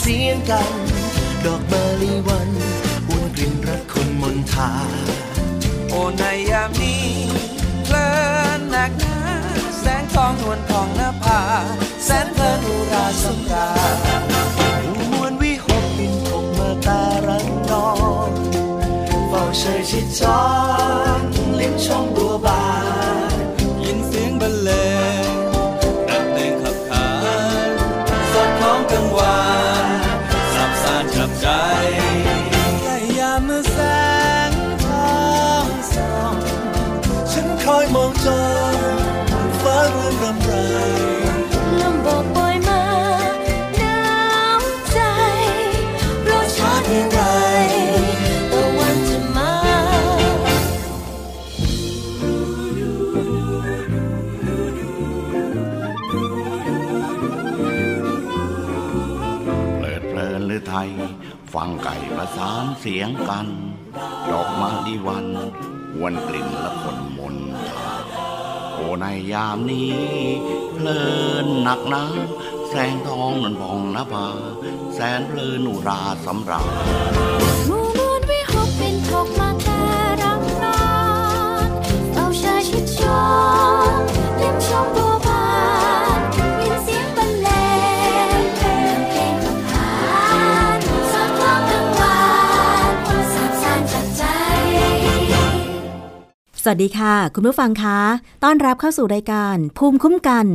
เสียงกัน ดอกมะลิวันหวนกลิ่นรักคนมนทา โอ้ในยามนี้เพลินหนักหนาแสงทองนวลทองนภาแสนเพลินอุราสำราญมวนวิหกบินตกมาตารังนองเฝ้าเชยชิดช้อนลิ้มชมบัวบานานเสียงกัน ดอกมาดีวันหวนกลิ่นและผลมนทาโอในยามนี้เพลินหนักหนาแสงทองนันพองนภาแสนเพลินอุราสำราญหมู่มวลวิหกเวัสดีค่ะ คุณผู้ฟังคะต้อนรับเข้าสู่รายการ ภูมิคุ้มกัน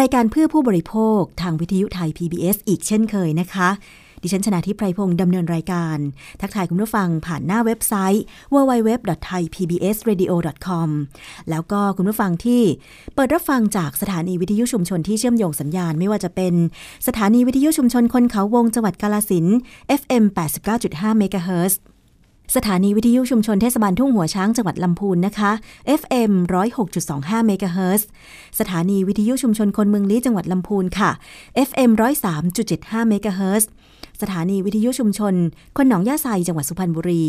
รายการเพื่อผู้บริโภคทางวิทยุไทย PBS อีกเช่นเคยนะคะ ดิฉันชนะทิพไพรพงศ์ดำเนินรายการ ทักทายคุณผู้ฟังผ่านหน้าเว็บไซต์ www.thaipbsradio.com แล้วก็คุณผู้ฟังที่เปิดรับฟังจากสถานีวิทยุชุมชนที่เชื่อมโยงสัญญาณไม่ว่าจะเป็น สถานีวิทยุชุมชนคนเขาวงจังหวัดกาลสิน FM 89.5 MHz สถานีวิทยุชุมชนเทศบาลทุ่งหัวช้างจังหวัดลำพูนนะคะ FM 106.25เมกะเฮิรตซ์สถานีวิทยุชุมชนคนเมืองลี้จังหวัดลำพูนค่ะ FM 103.75เมกะเฮิรตซ์สถานีวิทยุชุมชน คนหนองย่าไซจังหวัดสุพรรณบุรี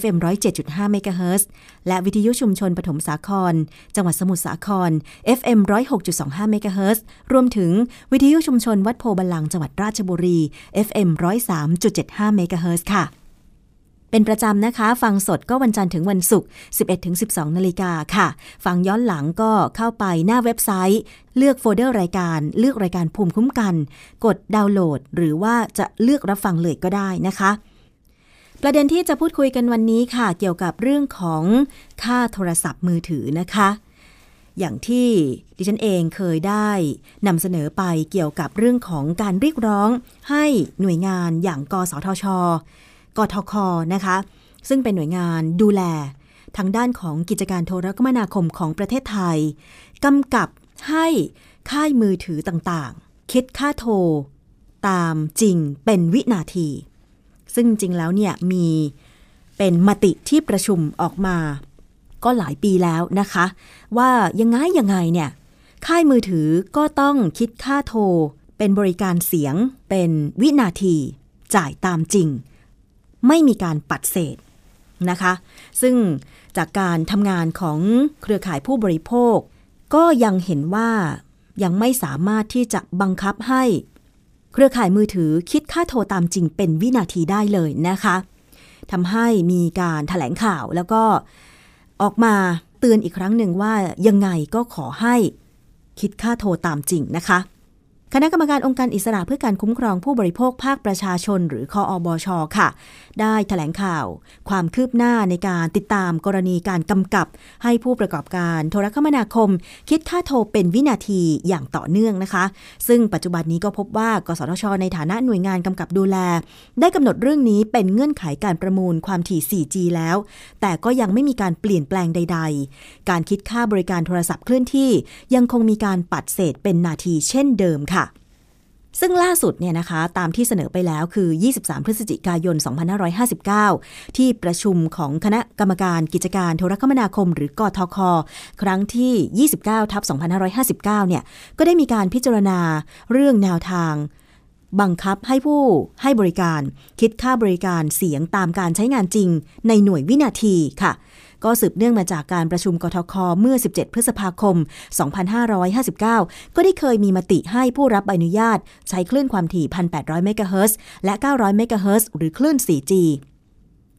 FM 107.5เมกะเฮิรตซ์และวิทยุชุมชนปฐมสาคร จังหวัดสมุทรสาคร FM 106.25เมกะเฮิรตซ์รวมถึงวิทยุชุมชนวัดโพบัลลังจังหวัดราชบุรี FM 103.75เมกะเฮิรตซ์ค่ะ เป็นประจำนะคะ ฟังสดก็วันจันทร์ถึงวันศุกร์ 11-12 นาฬิกาค่ะ ฟังย้อนหลังก็เข้าไปหน้าเว็บไซต์ เลือกโฟลเดอร์รายการ เลือกรายการภูมิคุ้มกัน กดดาวน์โหลด หรือว่าจะเลือกรับฟังเลยก็ได้นะคะ ประเด็นที่จะพูดคุยกันวันนี้ค่ะ เกี่ยวกับเรื่องของค่าโทรศัพท์มือถือนะคะอย่างที่ดิฉันเองเคยได้นำเสนอไปเกี่ยวกับเรื่องของการเรียกร้องให้หน่วยงานอย่างกสทช กทคนะคะ ซึ่งเป็นหน่วยงานดูแลทางด้านของกิจการโทรคมนาคมของประเทศไทยกำกับให้ค่ายมือถือต่างๆ คิดค่าโทร ตามจริงเป็นวินาที ซึ่งจริงแล้วเนี่ยมีเป็นมติที่ประชุมออกมา ก็หลายปีแล้วนะคะ ว่ายังไงยังไงเนี่ย ค่ายมือถือก็ต้องคิดค่าโทร เป็นบริการเสียงเป็นวินาที จ่ายตามจริง ไม่มีการปัดเศษนะคะ ซึ่งจากการทำงานของเครือข่ายผู้บริโภค ก็ยังเห็นว่ายังไม่สามารถที่จะบังคับให้ เครือข่ายมือถือคิดค่าโทรตามจริงเป็นวินาทีได้เลยนะคะทำให้มีการถแถลงข่าวแล้วก็ออกมาเตือนอีกครั้งหนึ่งว่ายังไงก็ขอให้คิดค่าโทรตามจริงนะคะ คณะกรรมการองค์การอิสระเพื่อการคุ้มครองผู้บริโภคภาคประชาชน หรือคออบชค่ะ ได้ถแถลงข่าว ความคืบหน้าในการติดตามกรณีการกำกับ ให้ผู้ประกอบการโทรคมนาคม คิดค่าโทรเป็นวินาทีอย่างต่อเนื่องนะคะ ซึ่งปัจจุบันนี้ก็พบว่า กสทช ในฐานะหน่วยงานกำกับดูแล ได้กำหนดเรื่องนี้เป็นเงื่อนไขการประมูลความถี่ 4G แล้ว แต่ก็ยังไม่มีการเปลี่ยนแปลงใด ๆ การคิดค่าบริการโทรศัพท์เคลื่อนที่ ยังคงมีการปัดเศษเป็นนาทีเช่นเดิมค่ะ ซึ่งล่าสุดเนี่ยนะคะตามที่เสนอไปแล้วคือ 23 พฤศจิกายน 2559 ที่ประชุมของคณะกรรมการกิจการโทรคมนาคม หรือกทค ครั้งที่ 29 ทับ 2559 เนี่ยก็ได้มีการพิจารณาเรื่องแนวทาง บังคับให้ผู้ให้บริการคิดค่าบริการเสียงตามการใช้งานจริง ในหน่วยวินาทีค่ะ ก็สืบเนื่องมาจากการประชุมกทคเมื่อ 17 พฤษภาคม 2559 ก็ได้เคยมีมติให้ผู้รับใบอนุญาต ใช้คลื่นความถี่ 1,800 เมกะเฮิรตซ์และ 900 เมกะเฮิรตซ์หรือคลื่น 4G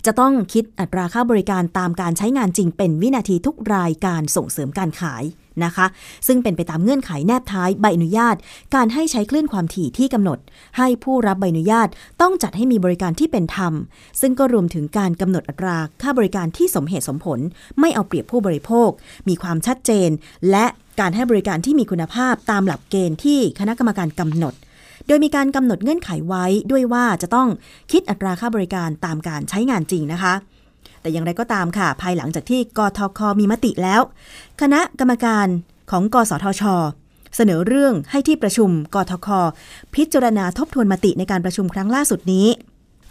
จะต้องคิดอัตราค่าบริการตามการใช้งานจริงเป็นวินาทีทุกรายการส่งเสริมการขาย นะคะ ซึ่งเป็นไปตามเงื่อนไขแนบท้ายใบอนุญาต การให้ใช้คลื่นความถี่ที่กำหนด ให้ผู้รับใบอนุญาตต้องจัดให้มีบริการที่เป็นธรรม ซึ่งก็รวมถึงการกำหนดอัตราค่าบริการที่สมเหตุสมผล ไม่เอาเปรียบผู้บริโภค มีความชัดเจน และการให้บริการที่มีคุณภาพตามหลักเกณฑ์ที่คณะกรรมการกำหนดโดยมีการกำหนดเงื่อนไขไว้ด้วยว่าจะต้องคิดอัตราค่าบริการตามการใช้งานจริงนะคะ แต่อย่างไรก็ตามค่ะ ภายหลังจากที่กทคมีมติแล้ว คณะกรรมการของกสทช เสนอเรื่องให้ที่ประชุมกทค พิจารณาทบทวนมติในการประชุมครั้งล่าสุดนี้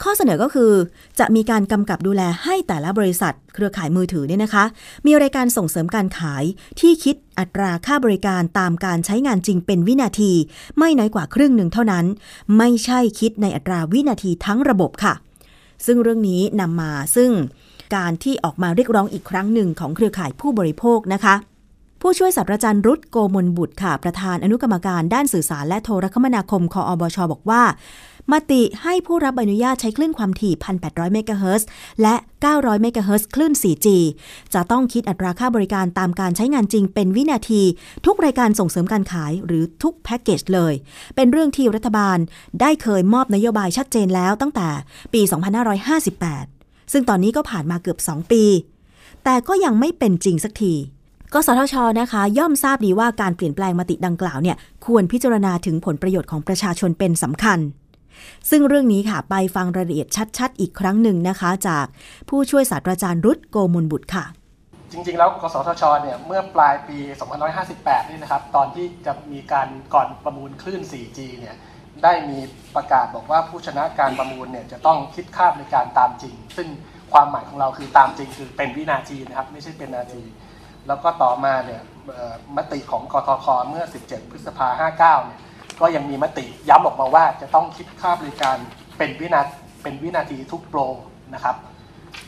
ข้อเสนอก็คือ จะมีการกำกับดูแลให้แต่ละบริษัท เครือข่ายมือถือเนี่ยนะคะ มีรายการส่งเสริมการขายที่คิดอัตราค่าบริการตามการใช้งานจริงเป็นวินาที ไม่น้อยกว่าครึ่งหนึ่งเท่านั้น ไม่ใช่คิดในอัตราวินาทีทั้งระบบค่ะซึ่งเรื่องนี้นำมาซึ่ง การที่ออกมาเรียกร้องอีกครั้งหนึ่งของเครือข่ายผู้บริโภคนะคะ ผู้ช่วยศาสตราจารย์รุตโกมลบุตรค่ะ ประธานอนุกรรมการด้านสื่อสารและโทรคมนาคมคออบชบอกว่ามติให้ผู้รับใบอนุญาตใช้คลื่นความถี่ 1,800 เมกะเฮิรตซ์และ 900 เมกะเฮิรตซ์คลื่น 4G จะต้องคิดอัตราค่าบริการตามการใช้งานจริงเป็นวินาที ทุกรายการส่งเสริมการขายหรือทุกแพ็กเกจเลย เป็นเรื่องที่รัฐบาลได้เคยมอบนโยบายชัดเจนแล้วตั้งแต่ปี 2558 ซึ่งตอนนี้ก็ผ่านมาเกือบ 2 ปี แต่ก็ยังไม่เป็นจริงสักทีกสทชนะคะ ย่อมทราบดีว่าการเปลี่ยนแปลงมติดังกล่าวเนี่ยควรพิจารณาถึงผลประโยชน์ของประชาชนเป็นสำคัญ ซึ่งเรื่องนี้ค่ะ ไปฟังรายละเอียดชัด ๆ อีกครั้งหนึ่งนะคะ จากผู้ช่วยศาสตราจารย์รุตโกมลบุตรค่ะ จริง ๆ แล้วกสทชเนี่ยเมื่อปลายปี 2558 นี่นะครับ ตอนที่จะมีการก่อนประมูลคลื่น 4G เนี่ย ได้มีประกาศบอกว่าผู้ชนะการประมูลเนี่ยจะต้องคิดค่าบริการตามจริง ซึ่งความหมายของเราคือตามจริงคือเป็นวินาทีนะครับไม่ใช่เป็นนาที แล้วก็ต่อมาเนี่ยมติของกทคเมื่อ 17 พฤษภา59เนี่ยก็ยังมีมติย้ำออกมาว่าจะต้องคิดค่าบริการเป็นวินาเป็นวินาทีทุกโปรนะครับ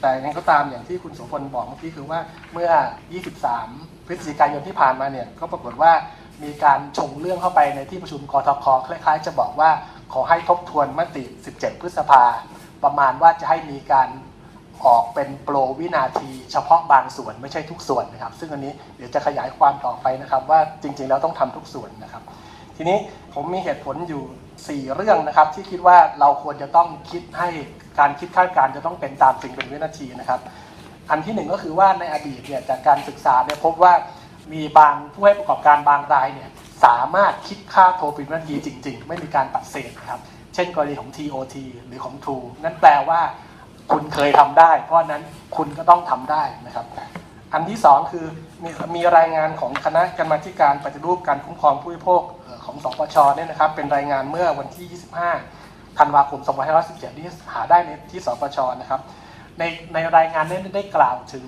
แต่ยังไงก็ตามอย่างที่คุณโสพลบอกเมื่อกี้คือว่าเมื่อ 23 พฤศจิกายนที่ผ่านมาเนี่ยก็ปรากฏว่า มีการชงเรื่องเข้าไปในที่ประชุมกทคคล้ายๆ จะบอกว่าขอให้ทบทวนมติ 17 พฤษภา ประมาณว่าจะให้มีการออกเป็นโปรวินาที เฉพาะบางส่วนไม่ใช่ทุกส่วนนะครับ ซึ่งอันนี้เดี๋ยวจะขยายความต่อไปนะครับ ว่าจริงๆแล้วต้องทำทุกส่วนนะครับ ทีนี้ผมมีเหตุผลอยู่ 4 เรื่องนะครับ ที่คิดว่าเราควรจะต้องคิดให้การคิดคาดการณ์จะต้องเป็นตามจริงเป็นวินาทีนะครับ อันที่หนึ่งก็คือว่าในอดีตเนี่ยจากการศึกษาเนี่ยพบว่า มีบางผู้ให้ประกอบการบางรายเนี่ยสามารถคิดค่าโทรเป็นวินาทีจริง ๆ ไม่มีการปัดเศษครับ เช่นกรณีของ TOT หรือของ True นั่นแปลว่าคุณเคยทำได้ เพราะนั้นคุณก็ต้องทำได้นะครับ อันที่สองคือมีมีรายงานของคณะกรรมาการปฏิรูปการคุ้มครองผู้บริโภคของของสปชเนี่ยนะครับ เป็นรายงานเมื่อวันที่ 25 ธันวาคม 2517ที่หาได้ในที่สปชนะครับ ในในรายงานนี้ได้กล่าวถึง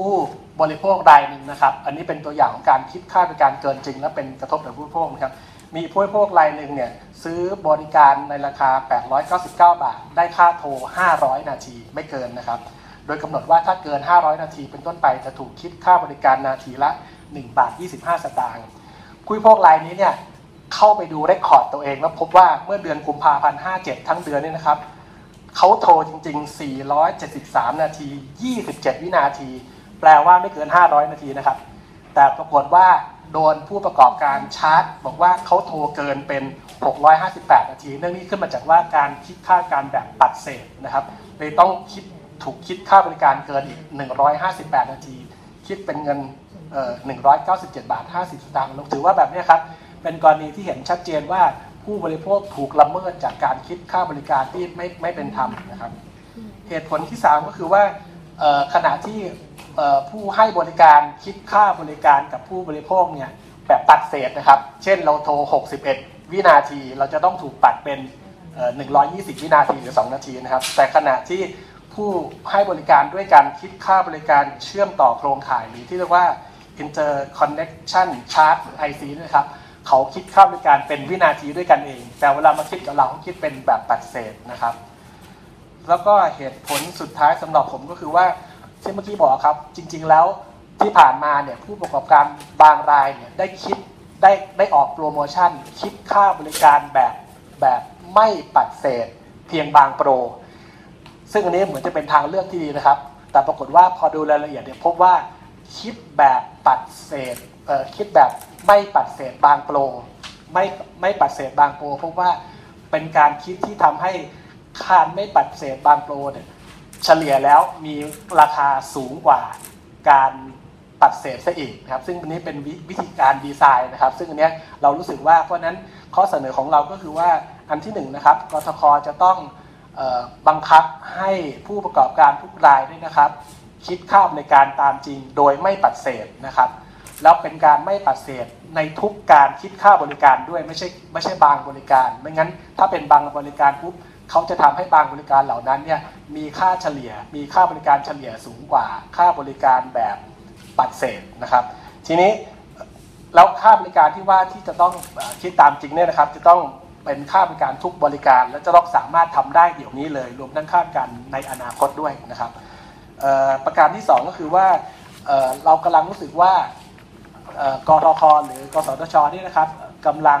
ผู้บริโภครายหนึ่งนะครับ อันนี้เป็นตัวอย่างของการคิดค่าบริการเกินจริง และเป็นกระทบต่อผู้บริโภคนะครับ มีผู้บริโภครายหนึ่งเนี่ยซื้อบริการในราคา 899 บาท ได้ค่าโทร 500 นาทีไม่เกินนะครับ โดยกำหนดว่าถ้าเกิน 500 นาทีเป็นต้นไปจะถูกคิดค่าบริการนาทีละ 1 บาท 25 สตางค์ผู้บริโภครายนี้เนี่ยเข้าไปดูเรคคอร์ดตัวเองแล้วพบว่าเมื่อเดือนกุมภาพันธ์ 57 ทั้งเดือนเนี่ยนะครับเขาโทรจริง ๆ 473 นาที 27 วินาที แปลว่าไม่เกิน 500 นาทีนะครับ แต่ปรากฏว่าโดนผู้ประกอบการชาร์จ บอกว่าเขาโทรเกินเป็น 658 นาที เรื่องนี้ขึ้นมาจากว่าการคิดค่าการแบบปัดเศษนะครับเลยต้องคิดถูกคิดค่าบริการเกินอีก 158 นาที คิดเป็นเงินเอ่อ197 บาท 50 สตางค์ถือว่าแบบนี้ครับ เป็นกรณีที่เห็นชัดเจนว่าผู้บริโภคถูกละเมิดจากการคิดค่าบริการที่ไม่ไม่เป็นธรรมนะครับ เหตุผลที่ 3 ก็คือว่าขณะที่ ผู้ให้บริการคิดค่าบริการกับผู้บริโภคเนี่ยแบบตัดเศษนะครับ เช่นเราโทร 61 วินาที เราจะต้องถูกตัดเป็นเอ่อ120 วินาทีหรือ 2 นาทีนะครับ แต่ขณะที่ผู้ให้บริการด้วยการคิดค่าบริการเชื่อมต่อโครงข่าย หรือที่เรียกว่า interconnection charge IC นะครับ เขาคิดค่าบริการเป็นวินาทีด้วยกันเอง แต่เวลามาคิดกับเราเขาคิดเป็นแบบตัดเศษนะครับ แล้วก็เหตุผลสุดท้ายสำหรับผมก็คือว่า ที่เมื่อกี้บอกครับ จริง ๆ แล้วที่ผ่านมาเนี่ยผู้ประกอบการบางรายเนี่ยได้คิดได้ได้ออกโปรโมชั่น คิดค่าบริการแบบแบบไม่ปัดเศษ เพียงบางโปร ซึ่งอันนี้เหมือนจะเป็นทางเลือกที่ดีนะครับ แต่ปรากฏว่าพอดูรายละเอียดเนี่ยพบว่าคิดแบบปัดเศษเอ่อคิดแบบไม่ปัดเศษบางโปรไม่ไม่ปัดเศษบางโปรพบว่าเป็นการคิดที่ทำให้การไม่ปัดเศษบางโปรเนี่ย เฉลี่ยแล้วมีราคาสูงกว่าการปัดเศษซะอีกนะครับ ซึ่งอันนี้เป็นวิวิธีการดีไซน์นะครับ ซึ่งอันนี้เรารู้สึกว่าเพราะนั้นข้อเสนอของเราก็คือว่าอันที่หนึ่งนะครับกทคจะต้องออบังคับให้ผู้ประกอบการทุกรายด้วยนะครับ คิดค่าบริการตามจริงโดยไม่ปัดเศษนะครับ แล้วเป็นการไม่ปัดเศษในทุกการคิดค่าบริการด้วยไม่ใช่ไม่ใช่บางบริการ ไม่งั้นถ้าเป็นบางบริการปุ๊บ เขาจะทำให้บางบริการเหล่านั้นเนี่ยมีค่าเฉลี่ย มีค่าบริการเฉลี่ยสูงกว่า ค่าบริการแบบปัดเศษนะครับ ทีนี้แล้วค่าบริการที่ว่าที่จะต้องคิดตามจริงเนี่ยนะครับ จะต้องเป็นค่าบริการทุกบริการ และจะต้องสามารถทำได้เดี๋ยวนี้เลย รวมทั้งค่าบริการในอนาคตด้วยนะครับประการที่ 2 ก็คือว่าเเรากำลังรู้สึกว่ากรทหรือกสทชนี่นะครับกำลัง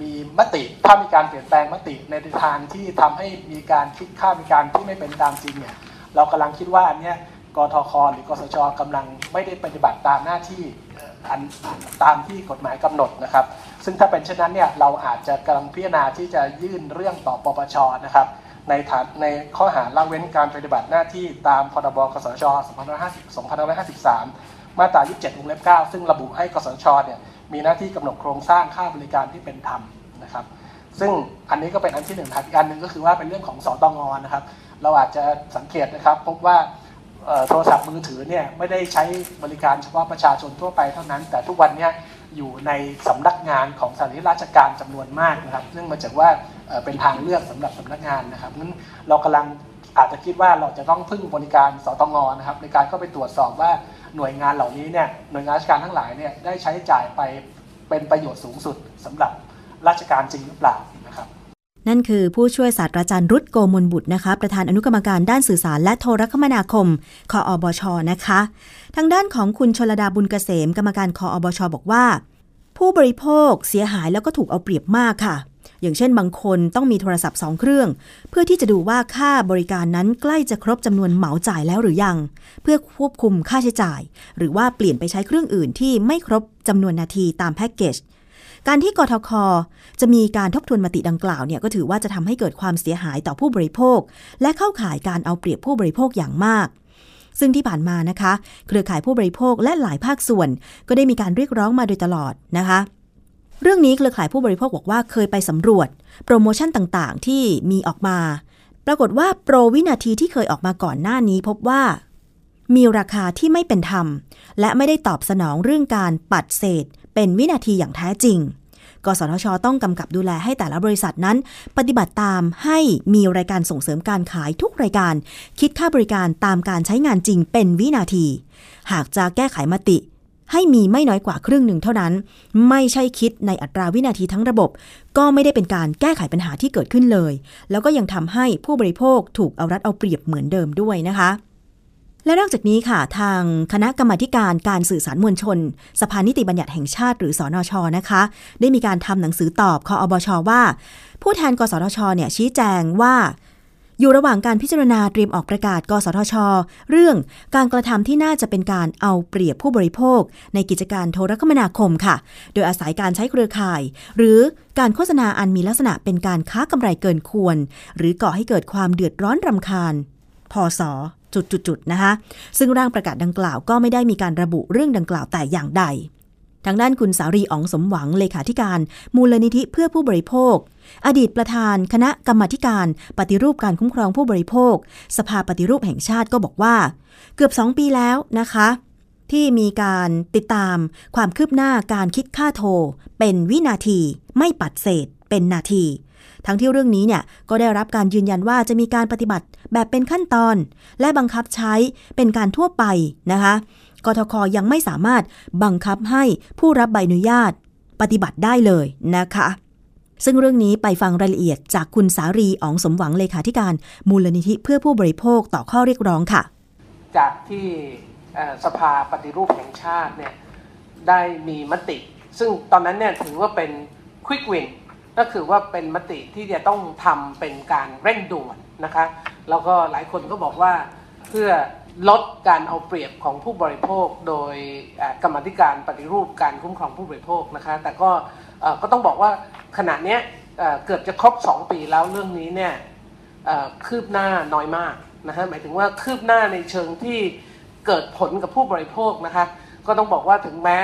มีมติถ้ามีการเปลี่ยนแปลงมติในทางที่ทำให้มีการคิดค่าบริการที่ไม่เป็นตามจริงเนี่ยเรากำลังคิดว่าอันเนี้ยกทคหรือกสชกำลังไม่ได้ปฏิบัติตามหน้าที่อันตามที่กฎหมายกำหนดนะครับ ซึ่งถ้าเป็นเช่นนั้นเนี่ยเราอาจจะกำลังพิจารณาที่จะยื่นเรื่องต่อปปชนะครับในฐานในข้อหาละเว้นการปฏิบัติหน้าที่ตามพรบกสช2553มาตรา 27วงเล็บ 9 ซึ่งระบุให้กสชเนี่ย มีหน้าที่กำหนดโครงสร้างค่าบริการที่เป็นธรรมนะครับ ซึ่งอันนี้ก็เป็นอันที่หนึ่งครับอีกอันหนึ่งก็คือว่าเป็นเรื่องของสตงนะครับ เราอาจจะสังเกตนะครับ พบว่าโทรศัพท์มือถือเนี่ยไม่ได้ใช้บริการเฉพาะประชาชนทั่วไปเท่านั้น แต่ทุกวันนี้อยู่ในสำนักงานของสถานที่ราชการจำนวนมากนะครับ เนื่องมาจากว่าเป็นทางเลือกสำหรับสำนักงานนะครับนั้นเรากำลังอาจจะคิดว่าเราจะต้องพึ่งบริการสตงนะครับในการเข้าไปตรวจสอบว่า หน่วยงานเหล่านี้เนี่ยหน่วยงานราชการทั้งหลายเนี่ยได้ใช้จ่ายไปเป็นประโยชน์สูงสุดสำหรับราชการจริงหรือเปล่านะครับนั่นคือผู้ช่วยศาสตราจารย์รุตโกมลบุตรนะคะ ประธานอนุกรรมการด้านสื่อสารและโทรคมนาคม คออบชนะคะ ทางด้านของคุณชลดาบุญเกษม กรรมการคออบชบอกว่า ผู้บริโภคเสียหายแล้วก็ถูกเอาเปรียบมากค่ะ อย่างเช่นบางคนต้องมีโทรศัพท์สองเครื่อง เพื่อที่จะดูว่าค่าบริการนั้นใกล้จะครบจำนวนเหมาจ่ายแล้วหรือยัง เพื่อควบคุมค่าใช้จ่าย หรือว่าเปลี่ยนไปใช้เครื่องอื่นที่ไม่ครบจำนวนนาทีตามแพ็กเกจการที่กทค จะมีการทบทวนมติดังกล่าวเนี่ยก็ถือว่าจะทำให้เกิดความเสียหายต่อผู้บริโภค และเข้าข่ายการเอาเปรียบผู้บริโภคอย่างมาก ซึ่งที่ผ่านมานะคะ เครือข่ายผู้บริโภคและหลายภาคส่วน ก็ได้มีการเรียกร้องมาโดยตลอดนะคะ เรื่องนี้เครือข่ายผู้บริโภคบอกว่าเคยไปสำรวจ โปรโมชั่นต่างๆ ที่มีออกมา ปรากฏว่าโปรวินาทีที่เคยออกมาก่อนหน้านี้พบว่า มีราคาที่ไม่เป็นธรรม และไม่ได้ตอบสนองเรื่องการปัดเศษ เป็นวินาทีอย่างแท้จริง กสทช ต้องกำกับดูแลให้แต่ละบริษัทนั้น ปฏิบัติตามให้มีรายการส่งเสริมการขายทุกรายการ คิดค่าบริการตามการใช้งานจริงเป็นวินาที หากจะแก้ไขมติ ให้มีไม่น้อยกว่าครึ่งหนึ่งเท่านั้น ไม่ใช่คิดในอัตราวินาทีทั้งระบบ ก็ไม่ได้เป็นการแก้ไขปัญหาที่เกิดขึ้นเลย แล้วก็ยังทำให้ผู้บริโภคถูกเอารัดเอาเปรียบเหมือนเดิมด้วยนะคะและนอกจากนี้ค่ะ ทางคณะกรรมาการการสื่อสารมวลชน สภานิติบัญญัติแห่งชาติหรือสอนชนะคะ ได้มีการทำหนังสือตอบคออบชว่า ผู้แทนกสทชเนี่ยชี้แจงว่า อยู่ระหว่างการพิจารณาเตรียมออกประกาศ กสทช เรื่องการกระทำที่น่าจะเป็นการเอาเปรียบผู้บริโภค ในกิจการโทรคมนาคมค่ะ โดยอาศัยการใช้เครือข่าย หรือการโฆษณาอันมีลักษณะเป็นการค้ากำไรเกินควร หรือก่อให้เกิดความเดือดร้อนรำคาญ พศจุดๆๆนะคะซึ่งร่างประกาศดังกล่าวก็ไม่ได้มีการระบุเรื่องดังกล่าวแต่อย่างใดทางด้านคุณสารีอ๋องสมหวังเลขาธิการ มูลนิธิเพื่อผู้บริโภค อดีตประธานคณะกรรมาการปฏิรูปการคุ้มครองผู้บริโภค สภาปฏิรูปแห่งชาติก็บอกว่า เกือบ 2 ปีแล้วนะคะ ที่มีการติดตามความคืบหน้าการคิดค่าโทร เป็นวินาทีไม่ปัดเศษเป็นนาที ทั้งที่เรื่องนี้เนี่ยก็ได้รับการยืนยันว่าจะมีการปฏิบัติแบบเป็นขั้นตอน และบังคับใช้เป็นการทั่วไปนะคะกทคยังไม่สามารถบังคับให้ผู้รับใบอนุญาตปฏิบัติได้เลยนะคะ ซึ่งเรื่องนี้ไปฟังรายละเอียดจากคุณสารีอ๋องสมหวังเลขาธิการมูลนิธิเพื่อผู้บริโภคต่อข้อเรียกร้องค่ะ จากที่สภาปฏิรูปแห่งชาติเนี่ยได้มีมติ ซึ่งตอนนั้นเนี่ยถือว่าเป็น quick win ก็คือว่าเป็นมติที่จะต้องทำเป็นการเร่งด่วนนะคะแล้วก็หลายคนก็บอกว่าเพื่อลดการเอาเปรียบของผู้บริโภค โดยกรรมธิการปฏิรูปการคุ้มครองผู้บริโภคนะคะแต่ก็ ก็ต้องบอกว่าขณะเนี้ยเกือบจะครบ 2 ปีแล้วเรื่องนี้เนี่ยคืบหน้าน้อยมากนะฮะหมายถึงว่าคืบหน้าในเชิงที่เกิดผลกับผู้บริโภคนะคะก็ต้องบอกว่าถึงแม้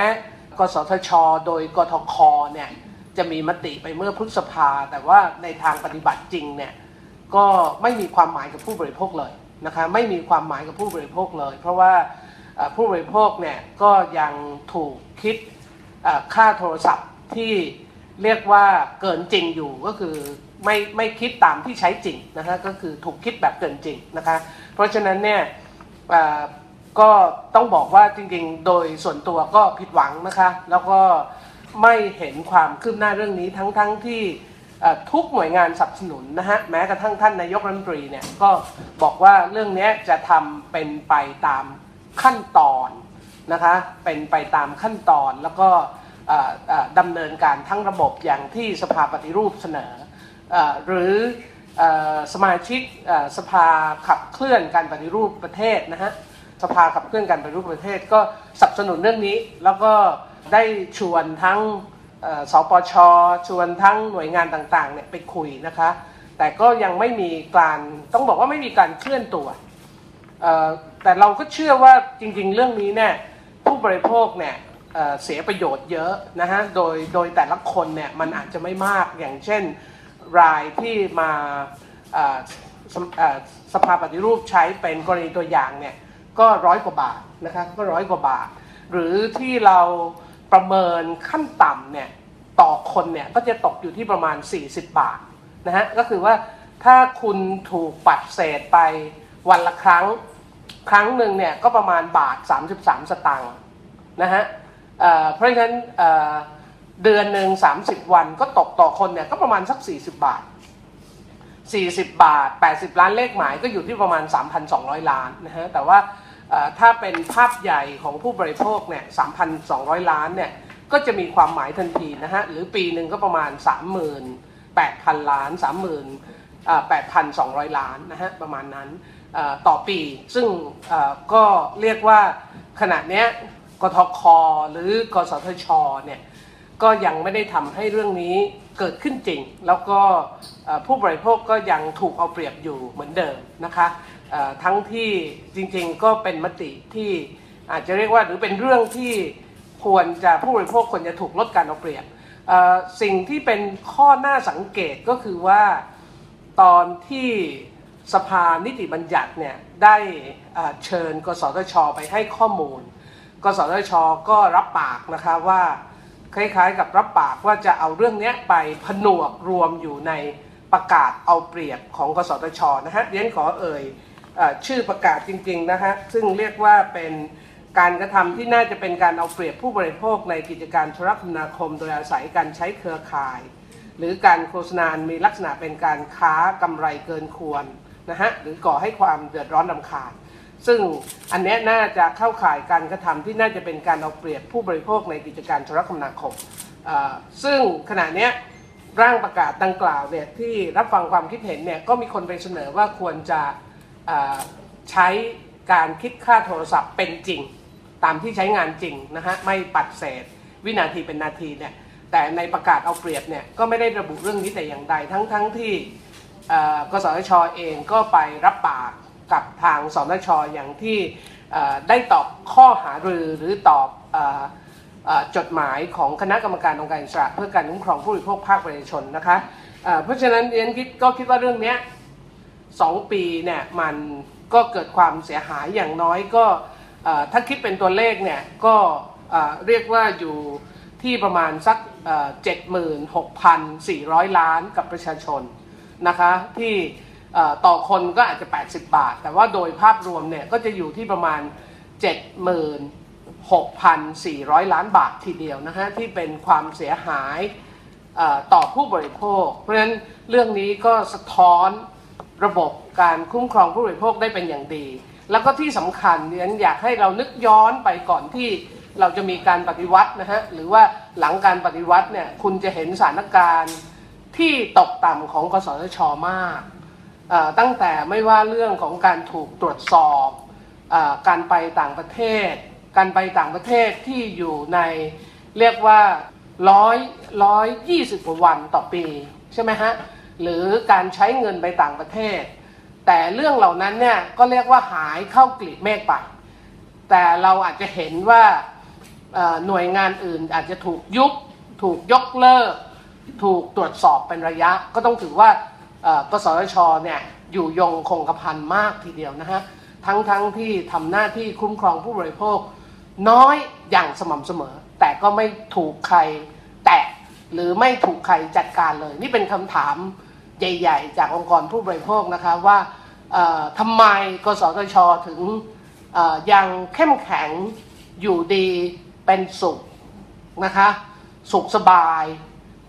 กสทช โดยกทคเนี่ยจะมีมติไปเมื่อพฤษภา แต่ว่าในทางปฏิบัติจริงเนี่ยก็ไม่มีความหมายกับผู้บริโภคเลยนะคะไม่มีความหมายกับผู้บริโภคเลย เพราะว่าผู้บริโภคเนี่ยก็ยังถูกคิดค่าโทรศัพท์ ที่เรียกว่าเกินจริงอยู่ก็คือไม่ไม่คิดตามที่ใช้จริงนะคะก็คือถูกคิดแบบเกินจริงนะคะเพราะฉะนั้นเนี่ยอ่อก็ต้องบอกว่าจริงๆ โดยส่วนตัวก็ผิดหวังนะคะ แล้วก็ไม่เห็นความคืบหน้าเรื่องนี้ทั้งๆทที่ทุกหน่วยงานสนับสนุนนะฮะแม้กระทั่งท่านนายกรัฐมนตรีเนี่ยก็บอกว่าเรื่องนี้จะทำเป็นไปตามขั้นตอนนะคะเป็นไปตามขั้นตอนแล้วก็ ดำเนินการทั้งระบบอย่างที่สภาปฏิรูปเสนออหรืออสมาชิกสภาขับเคลื่อนการปฏิรูปประเทศนะฮะสภาขับเคลื่อนการปฏิรูปประเทศ ก็สนับสนุนเรื่องนี้ แล้วก็ได้ชวนทั้งสปชชวนทั้งหน่วยงานต่างๆเนี่ยไปคุยนะคะ แต่ก็ยังไม่มีการต้องบอกว่าไม่มีการเคลื่อนตัว แต่เราก็เชื่อว่าจริงๆ เรื่องนี้เนี่ยผู้บริโภคเนี่ย เสียประโยชน์เยอะนะฮะ โดยโดยแต่ละคนเนี่ยมันอาจจะไม่มากอย่างเช่นรายที่มาสสภาปฏิรูปใช้เป็นกรณีตัวอย่างเนี่ยก็ร้อยกว่าบาทนะคะก็ร้อยกว่าบาท หรือที่เราประเมินขั้นต่ำเนี่ยต่อคนเนี่ยก็จะตกอยู่ที่ประมาณ 40 บาทนะฮะก็คือว่าถ้าคุณถูกปัดเศษไปวันละครั้ง ครั้งหนึ่งเนี่ยก็ประมาณบาท 33 สตางค์นะฮะ เพราะฉะนั้นเดือนหนึ่ง30 วันก็ตกต่อคนเนี่ยก็ประมาณสัก 40 บาท 40 บาท 80 ล้านเลขหมายก็อยู่ที่ประมาณ 3,200 ล้านนะฮะแต่ว่าถ้าเป็นภาพใหญ่ของผู้บริโภคเนี่ย3,200 ล้านเนี่ยก็จะมีความหมายทันทีนะฮะหรือปีหนึ่งก็ประมาณ 38,000 ล้าน 38,200 ล้านนะฮะประมาณนั้นต่อปีซึ่งก็เรียกว่าขณะเนี้ย กทคหรือกสทชเนี่ยก็ยังไม่ได้ทำให้เรื่องนี้เกิดขึ้นจริง แล้วก็ผู้บริโภคก็ยังถูกเอาเปรียบอยู่เหมือนเดิมนะคะทั้งที่จริงๆก็เป็นมติที่อาจจะเรียกว่าหรือเป็นเรื่องที่ควรจะผู้บริโภคควรจะถูกลดการเอาเปรียบสิ่งที่เป็นข้อหน่าสังเกตก็คือว่าตอนที่สภานิติบัญญัติเนี่ยได้เอ่อเชิญ กสทช ไปให้ข้อมูล กสทชก็รับปากนะคะว่าคล้ายๆ กับรับปากว่าจะเอาเรื่องนี้ไปผนวกรวมอยู่ในประกาศเอาเปรียบของกสทชนะฮะเรียนขอเอ่ยอชื่อประกาศจริงๆนะฮะซึ่งเรียกว่าเป็นการกระทำที่น่าจะเป็นการเอาเปรียบผู้บริโภคในกิจการโทรคมนาคม โดยอาศัยการใช้เครือข่าย หรือการโฆษณา มีลักษณะเป็นการค้ากำไรเกินควรนะฮะหรือก่อให้ความเดือดร้อนรำคาญ ซึ่งอันนี้น่าจะเข้าข่ายการกระทำที่น่าจะเป็นการเอาเปรียบผู้บริโภคในกิจการโทรคมนาคม ซึ่งขณะนี้ร่างประกาศดังกล่าวเนี่ยที่รับฟังความคิดเห็นเนี่ยก็มีคนไปเสนอว่าควรจะใช้การคิดค่าโทรศัพท์เป็นจริง ตามที่ใช้งานจริงนะฮะไม่ปัดเศษ วินาทีเป็นนาทีเนี่ยแต่ในประกาศเอาเปรียบเนี่ยก็ไม่ได้ระบุเรื่องนี้แต่อย่างใดทั้งทั้งที่กสทชเองก็ไปรับปาก กับทางสนชอย่างที่ได้ตอบข้อหารือหรือตอบออจดหมายของคณะกรรมการองค์การอิสระเพื่อการคุ้มครองผู้บริโภคภาคประชาชนนะคะเพราะฉะนั้นเรียนคิดก็คิดว่าเรื่องนี้สองปีเนี่ยมันก็เกิดความเสียหายอย่างน้อยก็ถ้าคิดเป็นตัวเลขเนี่ยก็เรียกว่าอยู่ที่ประมาณสักเจ็ดหมื่นหกพันสี่ร้อยล้านกับประชาชนนะคะที่ ต่อคนก็อาจจะ 80 บาท แต่ว่าโดยภาพรวมเนี่ยก็จะอยู่ที่ประมาณ 76,400 ล้านบาททีเดียวนะฮะที่เป็นความเสียหายต่อผู้บริโภค เพราะฉะนั้นเรื่องนี้ก็สะท้อนระบบการคุ้มครองผู้บริโภคได้เป็นอย่างดี แล้วก็ที่สำคัญเนี่ยอยากให้เรานึกย้อนไปก่อนที่เราจะมีการปฏิวัตินะฮะหรือว่าหลังการปฏิวัติเนี่ยคุณจะเห็นสถานการณ์ที่ตกต่ำของกสทชมาก ตั้งแต่ไม่ว่าเรื่องของการถูกตรวจสอบอการไปต่างประเทศ การไปต่างประเทศที่อยู่ในเรียกว่าร้อยร้อยยี่สิบกว่าวันต่อปีใช่ไหมฮะหรือการใช้เงินไปต่างประเทศ แต่เรื่องเหล่านั้นเนี่ยก็เรียกว่าหายเข้ากลีบเมฆไป แต่เราอาจจะเห็นว่าหน่วยงานอื่นอาจจะถูกยุบถูกยกเลิก ถูกตรวจสอบเป็นระยะ ก็ต้องถือว่า กสทชเนี่ยอยู่ยงคงกระพันมากทีเดียวนะฮะทั้งทั้งที่ทำหน้าที่คุ้มครองผู้บริโภค น้อยอย่างสม่ำเสมอ แต่ก็ไม่ถูกใครแตะหรือไม่ถูกใครจัดการเลย นี่เป็นคำถามใหญ่ ๆ จากองค์กรผู้บริโภคนะคะว่าเอ่อทำไมกสทชถึงยังเข้มแข็งอยู่ดีเป็นสุขนะคะสุขสบาย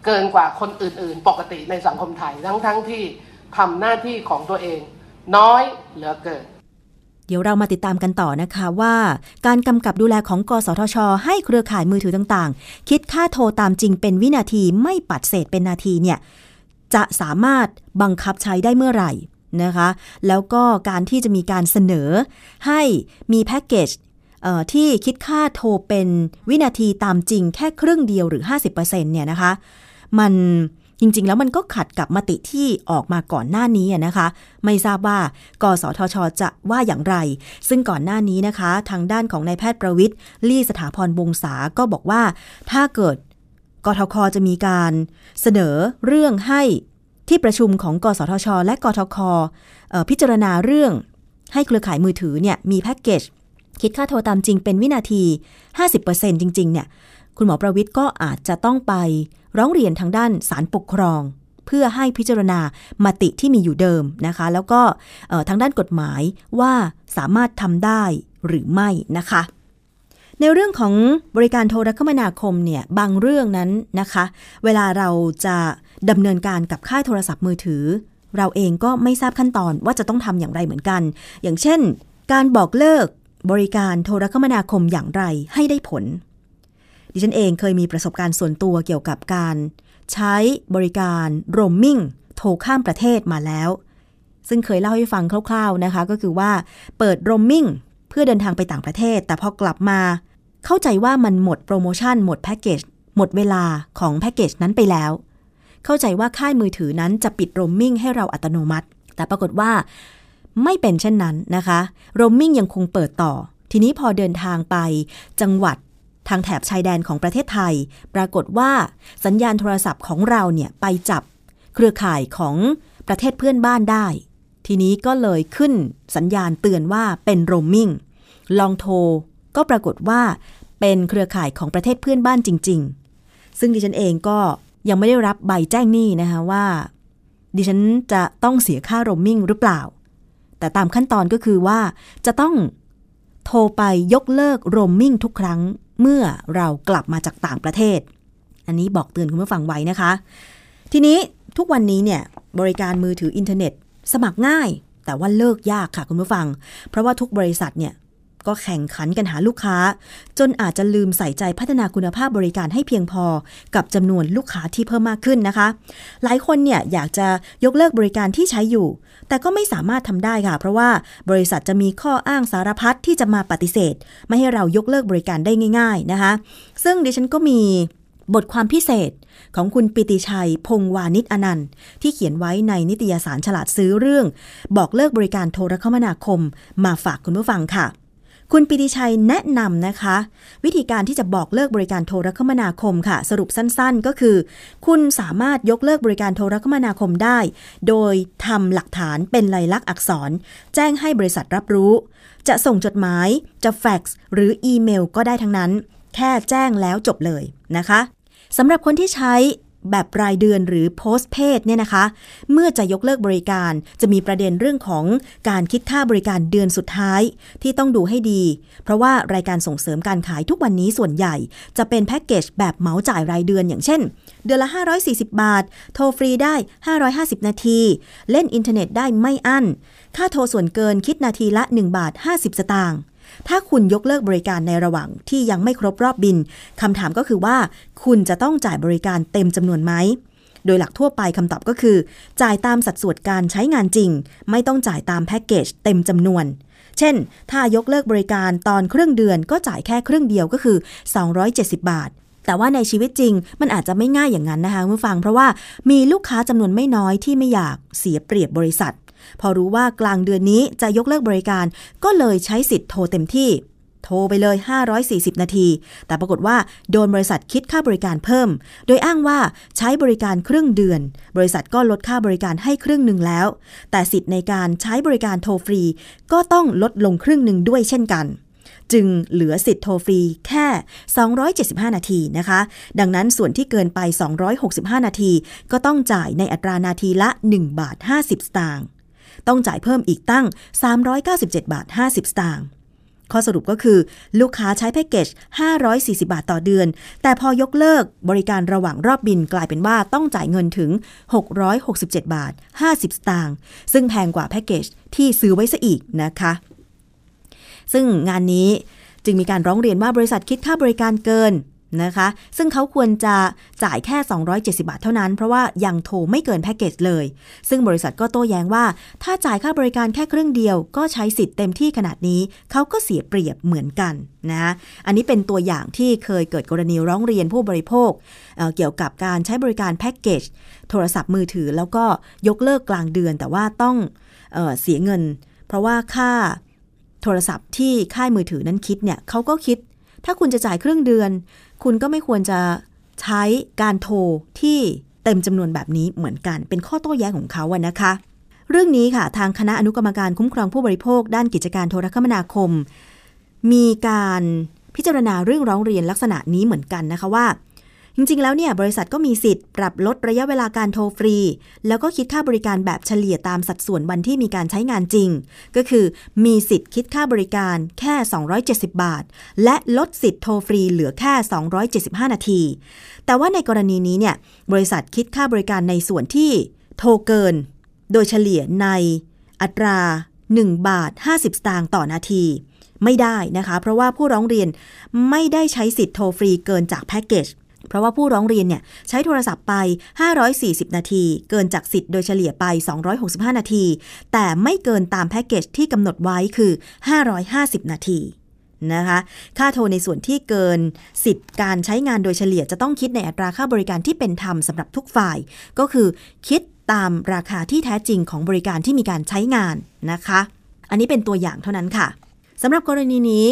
เกินกว่าคนอื่น ๆ ปกติในสังคมไทย ทั้งๆที่ทำหน้าที่ของตัวเอง น้อยเหลือเกิน เดี๋ยวเรามาติดตามกันต่อนะคะว่า การกำกับดูแลของกสทช ให้เครือข่ายมือถือต่างๆ คิดค่าโทรตามจริงเป็นวินาทีไม่ปัดเศษเป็นนาทีเนี่ยจะสามารถบังคับใช้ได้เมื่อไหร่นะคะ แล้วก็การที่จะมีการเสนอให้มีแพ็กเกจที่คิดค่าโทรเป็นวินาทีตามจริงแค่ครึ่งเดียวหรือ 50%เนี่ยนะคะ มันจริง ๆ แล้วมันก็ขัดกับมติที่ออกมาก่อนหน้านี้นะคะ ไม่ทราบว่ากสทช จะว่าอย่างไร ซึ่งก่อนหน้านี้นะคะ ทางด้านของนายแพทย์ประวิทย์ลี่สถาพรวงศาก็บอกว่า ถ้าเกิดกทคจะมีการเสนอเรื่องให้ที่ประชุมของกสทช และกทคพิจารณาเรื่องให้เครือข่ายมือถือเนี่ยมีแพ็กเกจคิดค่าโทรตามจริงเป็นวินาที 50%จริง ๆ เนี่ย คุณหมอประวิทย์ก็อาจจะต้องไปร้องเรียนทางด้านศาลปกครอง เพื่อให้พิจารณามติที่มีอยู่เดิมนะคะ แล้วก็ทางด้านกฎหมายว่าสามารถทำได้หรือไม่นะคะ ในเรื่องของบริการโทรคมนาคมเนี่ยบางเรื่องนั้นนะคะ เวลาเราจะดำเนินการกับค่ายโทรศัพท์มือถือ เราเองก็ไม่ทราบขั้นตอนว่าจะต้องทำอย่างไรเหมือนกัน อย่างเช่น การบอกเลิกบริการโทรคมนาคมอย่างไรให้ได้ผล ดิฉันเองเคยมีประสบการณ์ส่วนตัวเกี่ยวกับการใช้บริการโรมมิ่งโทรข้ามประเทศมาแล้ว ซึ่งเคยเล่าให้ฟังคร่าว ๆนะคะ ก็คือว่าเปิดโรมมิ่งเพื่อเดินทางไปต่างประเทศ แต่พอกลับมา เข้าใจว่ามันหมดโปรโมชั่นหมดแพ็กเกจหมดเวลาของแพ็กเกจนั้นไปแล้ว เข้าใจว่าค่ายมือถือนั้นจะปิดโรมมิ่งให้เราอัตโนมัติ แต่ปรากฏว่าไม่เป็นเช่นนั้นนะคะโรมมิ่งยังคงเปิดต่อ ทีนี้พอเดินทางไปจังหวัด ทางแถบชายแดนของประเทศไทย ปรากฏว่าสัญญาณโทรศัพท์ของเราเนี่ยไปจับเครือข่ายของประเทศเพื่อนบ้านได้ ทีนี้ก็เลยขึ้นสัญญาณเตือนว่าเป็นโรมมิ่งลองโทรก็ปรากฏว่าเป็นเครือข่ายของประเทศเพื่อนบ้านจริงซึ่งดิฉันเองก็ยังไม่ได้รับใบแจ้งหนี้นะคะว่า ดิฉันจะต้องเสียค่าโรมมิ่งหรือเปล่า แต่ตามขั้นตอนก็คือว่าจะต้องโทรไปยกเลิกโรมมิ่งทุกครั้ง เมื่อเรากลับมาจากต่างประเทศ อันนี้บอกเตือนคุณผู้ฟังไว้นะคะ ทีนี้ทุกวันนี้เนี่ยบริการมือถืออินเทอร์เน็ต สมัครง่าย แต่ว่าเลิกยากค่ะคุณผู้ฟัง เพราะว่าทุกบริษัทเนี่ย ก็แข่งขันกันหาลูกค้า จนอาจจะลืมใส่ใจพัฒนาคุณภาพบริการให้เพียงพอ กับจำนวนลูกค้าที่เพิ่มมากขึ้นนะคะ หลายคนเนี่ยอยากจะยกเลิกบริการที่ใช้อยู่ แต่ก็ไม่สามารถทำได้ค่ะ เพราะว่าบริษัทจะมีข้ออ้างสารพัดที่จะมาปฏิเสธ ไม่ให้เรายกเลิกบริการได้ง่าย ๆนะคะ ซึ่งดิฉันก็มีบทความพิเศษของคุณปิติชัย พงวานิชอนันต์ ที่เขียนไว้ในนิตยสารฉลาดซื้อเรื่อง บอกเลิกบริการโทรคมนาคม มาฝากคุณผู้ฟังค่ะ คุณปิติชัยแนะนำนะคะ วิธีการที่จะบอกเลิกบริการโทรคมนาคมค่ะ สรุปสั้นๆ ก็คือ คุณสามารถยกเลิกบริการโทรคมนาคมได้ โดยทำหลักฐานเป็นลายลักษณ์อักษร แจ้งให้บริษัทรับรู้ จะส่งจดหมาย จะแฟกซ์หรืออีเมลก็ได้ทั้งนั้น แค่แจ้งแล้วจบเลยนะคะสำหรับคนที่ใช้ แบบรายเดือนหรือโพสเพดเนี่ยนะคะ เมื่อจะยกเลิกบริการจะมีประเด็นเรื่องของการคิดค่าบริการเดือนสุดท้ายที่ต้องดูให้ดี เพราะว่ารายการส่งเสริมการขายทุกวันนี้ส่วนใหญ่ จะเป็นแพ็กเกจแบบเหมาจ่ายรายเดือนอย่างเช่น เดือนละ 540 บาท โทรฟรีได้ 550 นาที เล่นอินเทอร์เน็ตได้ไม่อั้น ค่าโทรส่วนเกินคิดนาทีละ 1 บาท 50 สตางค์ ถ้าคุณยกเลิกบริการในระหว่างที่ยังไม่ครบรอบบินคำถามก็คือว่า คุณจะต้องจ่ายบริการเต็มจำนวนไหมโดยหลักทั่วไปคำตอบก็คือ จ่ายตามสัดส่วนการใช้งานจริง ไม่ต้องจ่ายตามแพ็กเกจเต็มจำนวน เช่น ถ้ายกเลิกบริการตอนครึ่งเดือนก็จ่ายแค่ครึ่งเดียวก็คือ 270 บาท แต่ว่าในชีวิตจริง มันอาจจะไม่ง่ายอย่างนั้นนะคะคุณผู้ฟังเพราะว่ามีลูกค้าจำนวนไม่น้อยที่ไม่อยากเสียเปรียบบริษัท พอรู้ว่ากลางเดือนนี้จะยกเลิกบริการ ก็เลยใช้สิทธิ์โทรเต็มที่ โทรไปเลย 540 นาที แต่ปรากฏว่าโดนบริษัทคิดค่าบริการเพิ่ม โดยอ้างว่าใช้บริการครึ่งเดือน บริษัทก็ลดค่าบริการให้ครึ่งหนึ่งแล้ว แต่สิทธิ์ในการใช้บริการโทรฟรี ก็ต้องลดลงครึ่งหนึ่งด้วยเช่นกันจึงเหลือสิทธิ์โทรฟรีแค่ 275 นาทีนะคะ ดังนั้นส่วนที่เกินไป 265 นาที ก็ต้องจ่ายในอัตรานาทีละ 1 บาท 50 สตางค์ ต้องจ่ายเพิ่มอีกตั้ง 397 บาท 50 สตางค์ข้อสรุปก็คือ ลูกค้าใช้แพ็กเกจ 540 บาทต่อเดือน แต่พอยกเลิกบริการระหว่างรอบบินกลายเป็นว่าต้องจ่ายเงินถึง 667 บาท 50 สตางค์ซึ่งแพงกว่าแพ็กเกจที่ซื้อไว้ซะอีกนะคะ ซึ่งงานนี้จึงมีการร้องเรียนว่าบริษัทคิดค่าบริการเกิน นะคะ ซึ่งเขาควรจะจ่ายแค่ 270 บาทเท่านั้น เพราะว่ายังโทรไม่เกินแพ็กเกจเลย ซึ่งบริษัทก็โต้แย้งว่า ถ้าจ่ายค่าบริการแค่ครึ่งเดียว ก็ใช้สิทธิ์เต็มที่ขนาดนี้ เขาก็เสียเปรียบเหมือนกันนะอันนี้เป็นตัวอย่างที่เคยเกิดกรณีร้องเรียนผู้บริโภคเเกี่ยวกับการใช้บริการแพ็กเกจโทรศัพท์มือถือ แล้วก็ยกเลิกกลางเดือน แต่ว่าต้องเออเสียเงิน เพราะว่าค่าโทรศัพท์ที่ค่ายมือถือนั้นคิดเนี่ยเขาก็คิดถ้าคุณจะจ่ายครึ่งเดือน คุณก็ไม่ควรจะใช้การโทรที่เต็มจำนวนแบบนี้เหมือนกัน เป็นข้อโต้แย้งของเขาอะนะคะ เรื่องนี้ค่ะทางคณะอนุกรรมการคุ้มครองผู้บริโภค ด้านกิจการโทรคมนาคม มีการพิจารณาเรื่องร้องเรียนลักษณะนี้เหมือนกันนะคะว่า จริง ๆ แล้วเนี่ยบริษัทก็มีสิทธิ์ปรับลดระยะเวลาการโทรฟรี แล้วก็คิดค่าบริการแบบเฉลี่ยตามสัดส่วนวันที่มีการใช้งานจริง ก็คือมีสิทธิ์คิดค่าบริการแค่ 270 บาท และลดสิทธิ์โทรฟรีเหลือแค่ 275 นาที แต่ว่าในกรณีนี้เนี่ยบริษัทคิดค่าบริการในส่วนที่โทรเกิน โดยเฉลี่ยในอัตรา 1 บาท 50 สตางค์ต่อนาทีไม่ได้นะคะ เพราะว่าผู้ร้องเรียนไม่ได้ใช้สิทธิ์โทรฟรีเกินจากแพ็กเกจ เพราะว่าผู้ร้องเรียนเนี่ยใช้โทรศัพท์ไป 540 นาที เกินจากสิทธิ์โดยเฉลี่ยไป 265 นาที แต่ไม่เกินตามแพ็กเกจที่กำหนดไว้คือ 550 นาทีนะคะ ค่าโทรในส่วนที่เกินสิทธิ์การใช้งานโดยเฉลี่ยจะต้องคิดในอัตราค่าบริการที่เป็นธรรมสำหรับทุกฝ่าย ก็คือคิดตามราคาที่แท้จริงของบริการที่มีการใช้งานนะคะ อันนี้เป็นตัวอย่างเท่านั้นค่ะสำหรับกรณีนี้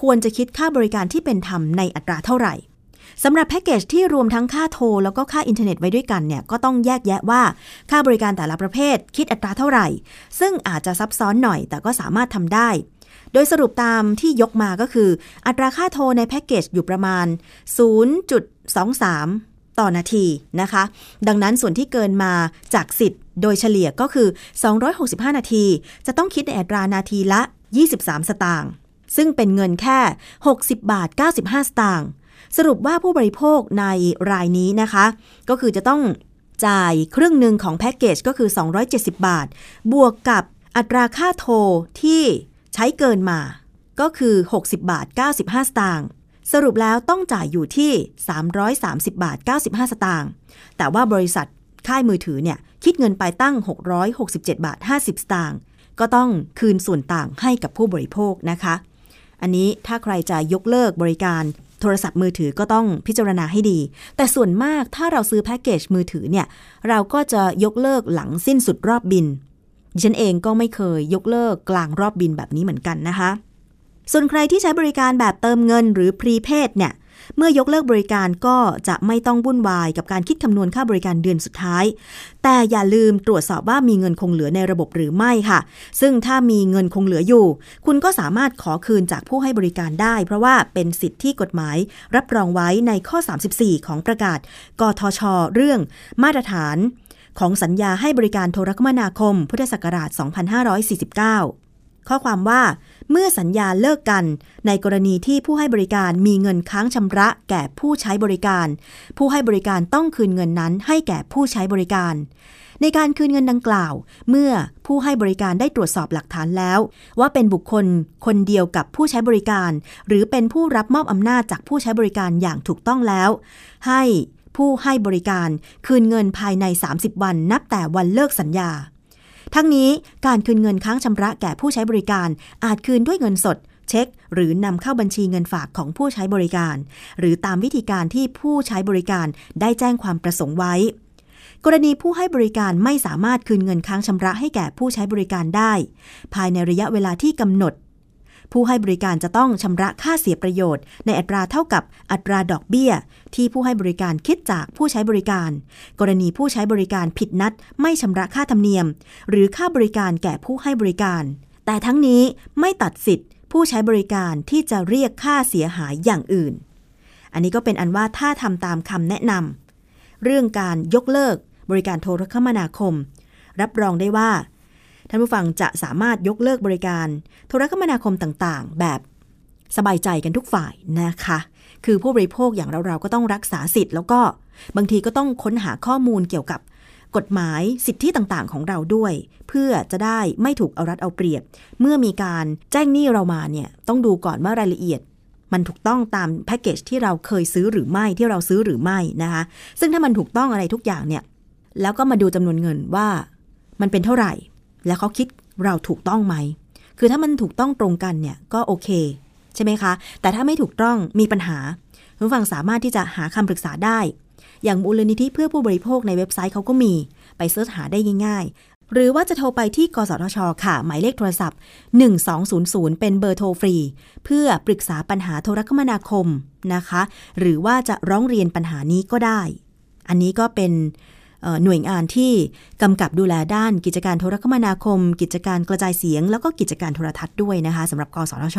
ควรจะคิดค่าบริการที่เป็นธรรมในอัตราเท่าไหร่ สำหรับแพ็กเกจที่รวมทั้งค่าโทร แล้วก็ค่าอินเทอร์เน็ตไว้ด้วยกันเนี่ยก็ต้องแยกแยะว่าค่าบริการแต่ละประเภท คิดอัตราเท่าไหร่ ซึ่งอาจจะซับซ้อนหน่อย แต่ก็สามารถทำได้ โดยสรุปตามที่ยกมาก็คือ อัตราค่าโทรในแพ็กเกจอยู่ประมาณ 0.23ต่อนาทีนะคะ ดังนั้นส่วนที่เกินมาจากสิทธิ์โดยเฉลี่ยก็คือ 265 นาที จะต้องคิดในอัตรานาทีละ 23 สตางค์ ซึ่งเป็นเงินแค่ 60 บาท 95 สตางค์ สรุปว่าผู้บริโภคในรายนี้นะคะ ก็คือจะต้องจ่ายครึ่งหนึ่งของแพ็กเกจก็คือ 270 บาท บวกกับอัตราค่าโทรที่ใช้เกินมา ก็คือ 60 บาท 95 สตางค์สรุปแล้วต้องจ่ายอยู่ที่ 330 บาท 95 สตางค์แต่ว่าบริษัทค่ายมือถือเนี่ยคิดเงินไปตั้ง 667 บาท 50 สตางค์ก็ต้องคืนส่วนต่างให้กับผู้บริโภคนะคะ อันนี้ถ้าใครจะยกเลิกบริการ โทรศัพท์มือถือก็ต้องพิจารณาให้ดี แต่ส่วนมากถ้าเราซื้อแพ็กเกจมือถือเนี่ย เราก็จะยกเลิกหลังสิ้นสุดรอบบิน ฉันเองก็ไม่เคยยกเลิกกลางรอบบินแบบนี้เหมือนกันนะคะ ส่วนใครที่ใช้บริการแบบเติมเงินหรือพรีเพดเนี่ย เมื่อยกเลิกบริการก็จะไม่ต้องวุ่นวายกับการคิดคำนวณค่าบริการเดือนสุดท้าย แต่อย่าลืมตรวจสอบว่ามีเงินคงเหลือในระบบหรือไม่ค่ะ ซึ่งถ้ามีเงินคงเหลืออยู่ คุณก็สามารถขอคืนจากผู้ให้บริการได้ เพราะว่าเป็นสิทธิที่กฎหมาย รับรองไว้ในข้อ 34 ของประกาศ กทช เรื่อง มาตรฐาน ของสัญญาให้บริการโทรคมนาคม พุทธศักราช 2549 ข้อความว่า เมื่อสัญญาเลิกกัน ในกรณีที่ผู้ให้บริการมีเงินค้างชำระแก่ผู้ใช้บริการ ผู้ให้บริการต้องคืนเงินนั้นให้แก่ผู้ใช้บริการ ในการคืนเงินดังกล่าว เมื่อผู้ให้บริการได้ตรวจสอบหลักฐานแล้ว ว่าเป็นบุคคลคนเดียวกับผู้ใช้บริการ หรือเป็นผู้รับมอบอำนาจจากผู้ใช้บริการอย่างถูกต้องแล้ว ให้ผู้ให้บริการคืนเงินภายใน 30 วันนับแต่วันเลิกสัญญา ทั้งนี้การคืนเงินค้างชำระแก่ผู้ใช้บริการ อาจคืนด้วยเงินสด เช็ค หรือนำเข้าบัญชีเงินฝากของผู้ใช้บริการ หรือตามวิธีการที่ผู้ใช้บริการได้แจ้งความประสงค์ไว้ กรณีผู้ให้บริการไม่สามารถคืนเงินค้างชำระให้แก่ผู้ใช้บริการได้ ภายในระยะเวลาที่กำหนด ผู้ให้บริการจะต้องชำระค่าเสียประโยชน์ ในอัตราเท่ากับอัตราดอกเบี้ย ที่ผู้ให้บริการคิดจากผู้ใช้บริการ กรณีผู้ใช้บริการผิดนัด ไม่ชำระค่าธรรมเนียม หรือค่าบริการแก่ผู้ให้บริการ แต่ทั้งนี้ไม่ตัดสิทธิ์ ผู้ใช้บริการที่จะเรียกค่าเสียหายอย่างอื่น อันนี้ก็เป็นอันว่าถ้าทำตามคำแนะนำเรื่องการยกเลิกบริการโทรคมนาคม รับรองได้ว่า ท่านผู้ฟังจะสามารถยกเลิกบริการ โทรคมนาคมต่างๆ แบบสบายใจกันทุกฝ่ายนะคะ คือผู้บริโภคอย่างเราๆก็ต้องรักษาสิทธิ์ แล้วก็บางทีก็ต้องค้นหาข้อมูลเกี่ยวกับกฎหมายสิทธิต่างๆ ของเราด้วย เพื่อจะได้ไม่ถูกเอารัดเอาเปรียบ เมื่อมีการแจ้งหนี้เรามาเนี่ยต้องดูก่อนว่ารายละเอียด มันถูกต้องตามแพ็กเกจที่เราเคยซื้อหรือไม่ที่เราซื้อหรือไม่นะคะ ซึ่งถ้ามันถูกต้องอะไรทุกอย่างเนี่ยแล้วก็มาดูจำนวนเงินว่า มันเป็นเท่าไหร่ แล้วเขาคิดเราถูกต้องไหม คือถ้ามันถูกต้องตรงกันเนี่ยก็โอเค ใช่ไหมคะ แต่ถ้าไม่ถูกต้องมีปัญหาคุณผู้ฟังสามารถที่จะหาคำปรึกษาได้ อย่างมูลนิธิเพื่อผู้บริโภคในเว็บไซต์เขาก็มีไปเสิร์ชหาได้ง่าย ๆ หรือว่าจะโทรไปที่ กสทช ค่ะ หมายเลขโทรศัพท์ 1200 เป็นเบอร์โทรฟรี เพื่อปรึกษาปัญหาโทรคมนาคมนะคะ หรือว่าจะร้องเรียนปัญหานี้ก็ได้ อันนี้ก็เป็น หน่วยงานที่กำกับดูแลด้านกิจการโทรคมนาคม กิจการกระจายเสียง แล้วก็กิจการโทรทัศน์ด้วยนะคะสำหรับกสทช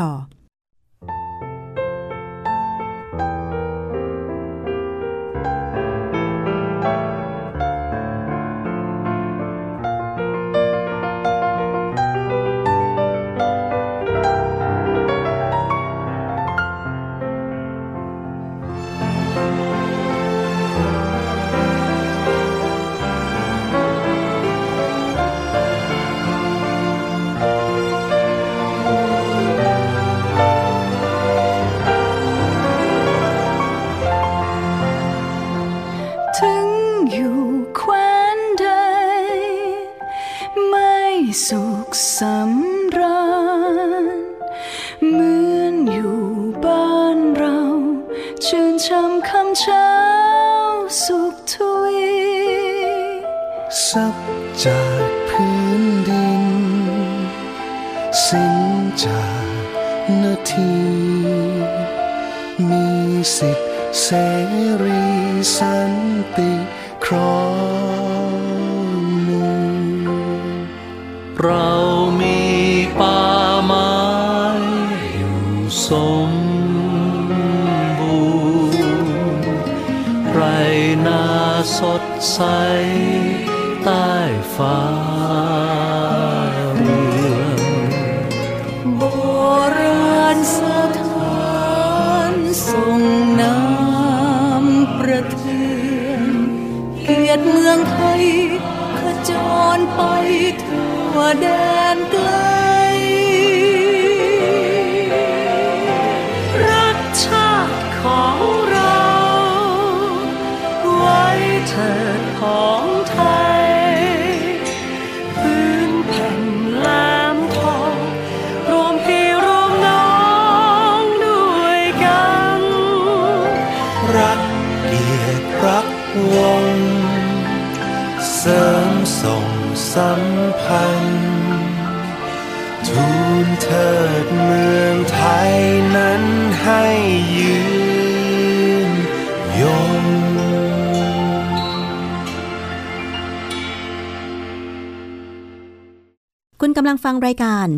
ฟังรายการ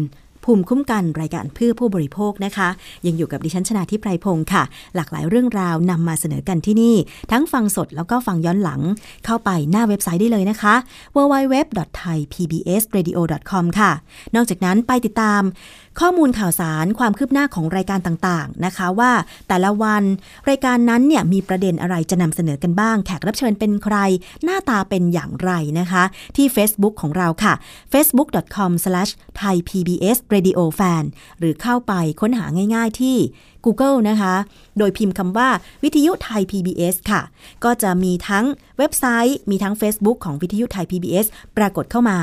ภูมิคุ้มกันรายการเพื่อผู้บริโภคนะคะ ยังอยู่กับดิฉันชนาทิพไพรพงศ์ค่ะ หลากหลายเรื่องราวนำมาเสนอกันที่นี่ ทั้งฟังสดแล้วก็ฟังย้อนหลัง เข้าไปหน้าเว็บไซต์ได้เลยนะคะ www.thaipbsradio.com ค่ะ นอกจากนั้นไปติดตามข้อมูลข่าวสารความคืบหน้าของรายการต่างๆนะคะว่าแต่ละวันรายการนั้นเนี่ยมีประเด็นอะไรจะนำเสนอกันบ้าง แขกรับเชิญเป็นใคร หน้าตาเป็นอย่างไรนะคะ ที่ Facebook ของเราค่ะ facebook.com/thaipbsradiofan หรือเข้าไปค้นหาง่าย ๆที่ Google นะคะ โดยพิมพ์คำว่าวิทยุไทย PBS ค่ะ ก็จะมีทั้งเว็บไซต์ มีทั้ง Facebook ของวิทยุไทย PBS ปรากฏเข้ามา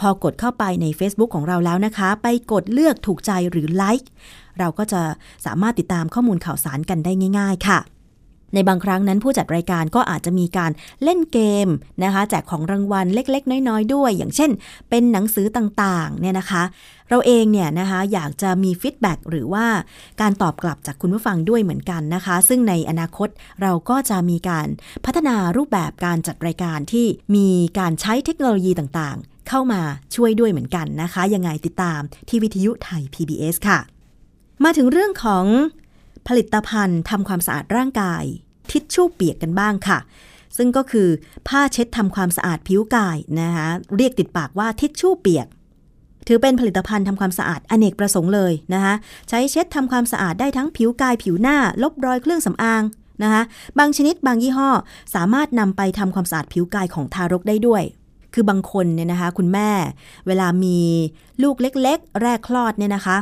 พอกดเข้าไปใน Facebook ของเราแล้วนะคะ ไปกดเลือกถูกใจหรือไลค์เราก็จะสามารถติดตามข้อมูลข่าวสารกันได้ง่าย ๆ ค่ะ ในบางครั้งนั้นผู้จัดรายการก็อาจจะมีการเล่นเกมนะคะแจกของรางวัลเล็ก ๆ น้อย ๆ ด้วย อย่างเช่น เป็นหนังสือต่างๆเนี่ยนะคะ เราเองเนี่ยนะคะอยากจะมีฟีดแบ็กหรือว่าการตอบกลับจากคุณผู้ฟังด้วยเหมือนกันนะคะ ซึ่งในอนาคตเราก็จะมีการพัฒนารูปแบบการจัดรายการที่มีการใช้เทคโนโลยีต่างๆ เข้ามาช่วยด้วยเหมือนกันนะคะ ยังไงติดตามที่วิทยุไทย PBS ค่ะ มาถึงเรื่องของ ผลิตภัณฑ์ทำความสะอาดร่างกาย ทิชชู่เปียกกันบ้างค่ะ ซึ่งก็คือผ้าเช็ดทำความสะอาดผิวกายนะคะเรียกติดปากว่าทิชชู่เปียก ถือเป็นผลิตภัณฑ์ทำความสะอาดอเนกประสงค์เลยนะคะใช้เช็ดทำความสะอาดได้ทั้งผิวกายผิวหน้า ลบรอยเครื่องสำอางนะคะบางชนิดบางยี่ห้อสามารถนำไปทำความสะอาดผิวกายของทารกได้ด้วย คือบางคนเนี่ยนะคะคุณแม่ เวลามีลูกเล็ก ๆ แรกคลอดเนี่ยนะคะ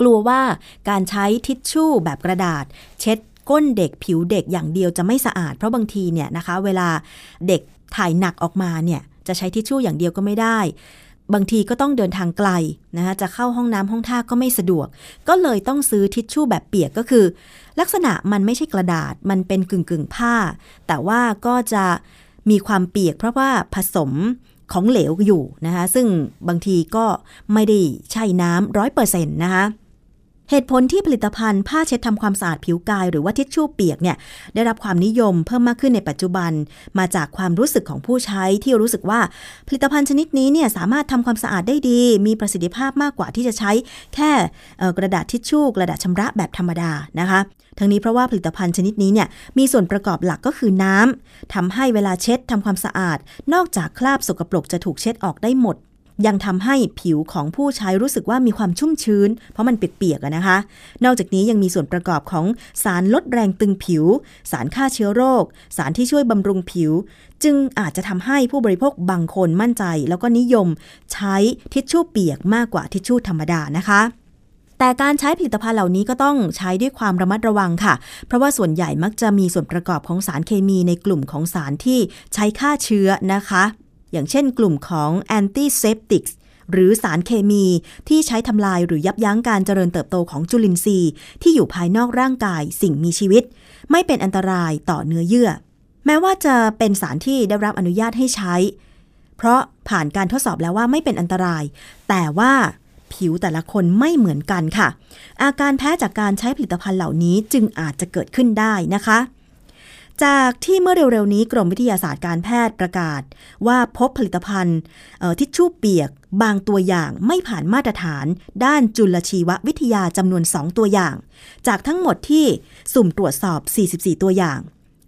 กลัวว่าการใช้ทิชชู่แบบกระดาษ เช็ดก้นเด็กผิวเด็กอย่างเดียวจะไม่สะอาด เพราะบางทีเนี่ยนะคะ เวลาเด็กถ่ายหนักออกมาเนี่ยจะใช้ทิชชู่อย่างเดียวก็ไม่ได้ บางทีก็ต้องเดินทางไกลนะคะจะเข้าห้องน้ำห้องท่าก็ไม่สะดวก ก็เลยต้องซื้อทิชชู่แบบเปียกก็คือ ลักษณะมันไม่ใช่กระดาษมันเป็นกึ่งกึ่งผ้า แต่ว่าก็จะมีความเปียกเพราะว่าผสมของเหลวอยู่นะคะซึ่งบางทีก็ไม่ได้ใช่น้ำร้อยเปอร์เซ็นต์นะคะ เหตุผลที่ผลิตภัณฑ์ผ้าเช็ดทำความสะอาดผิวกาย หรือว่าทิชชู่เปียกเนี่ยได้รับความนิยมเพิ่มมากขึ้นในปัจจุบัน มาจากความรู้สึกของผู้ใช้ที่รู้สึกว่าผลิตภัณฑ์ชนิดนี้เนี่ยสามารถทำความสะอาดได้ดี มีประสิทธิภาพมากกว่าที่จะใช้แค่กระดาษทิชชู่ กระดาษชำระแบบธรรมดานะคะทั้งนี้เพราะว่าผลิตภัณฑ์ชนิดนี้เนี่ยมีส่วนประกอบหลักก็คือน้ำทำให้เวลาเช็ดทำความสะอาด นอกจากคราบสกปรกจะถูกเช็ดออกได้หมด ยังทำให้ผิวของผู้ใช้รู้สึกว่ามีความชุ่มชื้น เพราะมันเปียกๆนะคะ นอกจากนี้ยังมีส่วนประกอบของสารลดแรงตึงผิว สารฆ่าเชื้อโรค สารที่ช่วยบำรุงผิว จึงอาจจะทำให้ผู้บริโภคบางคนมั่นใจ แล้วก็นิยมใช้ทิชชู่เปียกมากกว่าทิชชู่ธรรมดานะคะแต่การใช้ผลิตภัณฑ์เหล่านี้ก็ต้องใช้ด้วยความระมัดระวังค่ะ เพราะว่าส่วนใหญ่มักจะมีส่วนประกอบของสารเคมีในกลุ่มของสารที่ใช้ฆ่าเชื้อนะคะ อย่างเช่นกลุ่มของ antiseptics หรือสารเคมีที่ใช้ทำลายหรือยับยั้งการเจริญเติบโตของจุลินทรีย์ ที่อยู่ภายนอกร่างกายสิ่งมีชีวิต ไม่เป็นอันตรายต่อเนื้อเยื่อ แม้ว่าจะเป็นสารที่ได้รับอนุญาตให้ใช้ เพราะผ่านการทดสอบแล้วว่าไม่เป็นอันตราย แต่ว่าผิวแต่ละคนไม่เหมือนกันค่ะ อาการแพ้จากการใช้ผลิตภัณฑ์เหล่านี้จึงอาจจะเกิดขึ้นได้นะคะ จากที่เมื่อเร็วๆนี้กรมวิทยาศาสตร์การแพทย์ประกาศ ว่าพบผลิตภัณฑ์เอ่อทิชชู่เปียก บางตัวอย่างไม่ผ่านมาตรฐาน ด้านจุลชีววิทยาจำนวน 2 ตัวอย่าง จากทั้งหมดที่สุ่มตรวจสอบ 44 ตัวอย่าง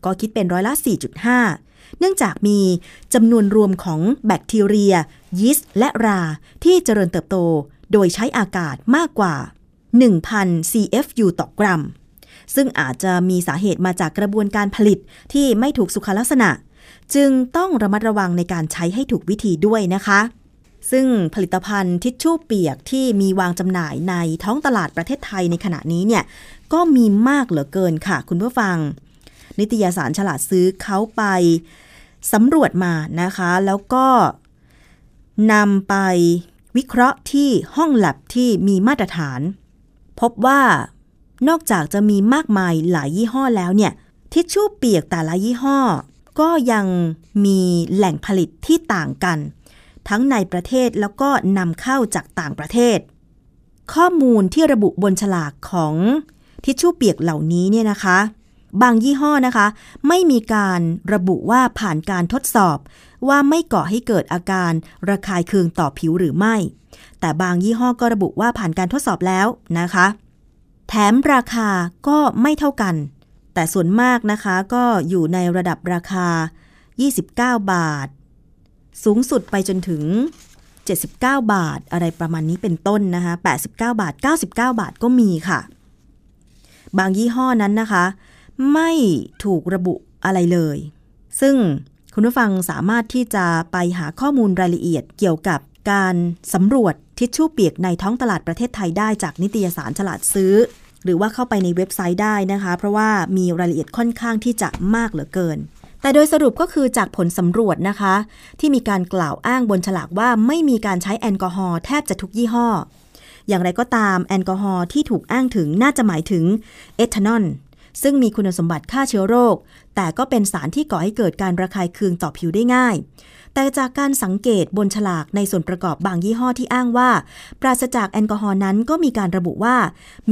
ก็คิดเป็นร้อยละ 4.5 เนื่องจากมีจำนวนรวมของแบคทีเรีย ยีสต์และรา ที่เจริญเติบโต โดยใช้อากาศมากกว่า 1,000 CFU ต่อกรัม ซึ่งอาจจะมีสาเหตุมาจากกระบวนการผลิตที่ไม่ถูกสุขลักษณะ จึงต้องระมัดระวังในการใช้ให้ถูกวิธีด้วยนะคะ ซึ่งผลิตภัณฑ์ทิชชู่เปียกที่มีวางจำหน่ายในท้องตลาดประเทศไทยในขณะนี้เนี่ยก็มีมากเหลือเกินค่ะ คุณผู้ฟัง นิตยสารฉลาดซื้อเขาไปสำรวจมานะคะ แล้วก็นำไปวิเคราะห์ที่ห้องแลบที่มีมาตรฐาน พบว่า นอกจากจะมีมากมายหลายยี่ห้อแล้วเนี่ย ทิชชู่เปียกแต่ละยี่ห้อ ก็ยังมีแหล่งผลิตที่ต่างกัน ทั้งในประเทศแล้วก็นำเข้าจากต่างประเทศ ข้อมูลที่ระบุบนฉลากของทิชชู่เปียกเหล่านี้เนี่ยนะคะ บางยี่ห้อนะคะ ไม่มีการระบุว่าผ่านการทดสอบ ว่าไม่ก่อให้เกิดอาการระคายเคืองต่อผิวหรือไม่ แต่บางยี่ห้อก็ระบุว่าผ่านการทดสอบแล้วนะคะ แถมราคาก็ไม่เท่ากัน แต่ส่วนมากนะคะก็อยู่ในระดับราคา 29 บาท สูงสุดไปจนถึง 79 บาท อะไรประมาณนี้เป็นต้นนะคะ89 บาท 99 บาทก็มีค่ะ บางยี่ห้อนั้นนะคะ ไม่ถูกระบุอะไรเลย ซึ่งคุณผู้ฟังสามารถที่จะไปหาข้อมูลรายละเอียดเกี่ยวกับ การสำรวจทิชชู่เปียกในท้องตลาดประเทศไทยได้จากนิตยสารฉลาดซื้อ หรือว่าเข้าไปในเว็บไซต์ได้นะคะ เพราะว่ามีรายละเอียดค่อนข้างที่จะมากเหลือเกิน แต่โดยสรุปก็คือจากผลสำรวจนะคะ ที่มีการกล่าวอ้างบนฉลากว่าไม่มีการใช้แอลกอฮอล์แทบจะทุกยี่ห้อ อย่างไรก็ตามแอลกอฮอล์ที่ถูกอ้างถึงน่าจะหมายถึงเอทานอลซึ่งมีคุณสมบัติฆ่าเชื้อโรค แต่ก็เป็นสารที่ก่อให้เกิดการระคายเคืองต่อผิวได้ง่าย แต่จากการสังเกตบนฉลากในส่วนประกอบบางยี่ห้อที่อ้างว่า ปราศจากแอลกอฮอล์นั้นก็มีการระบุว่า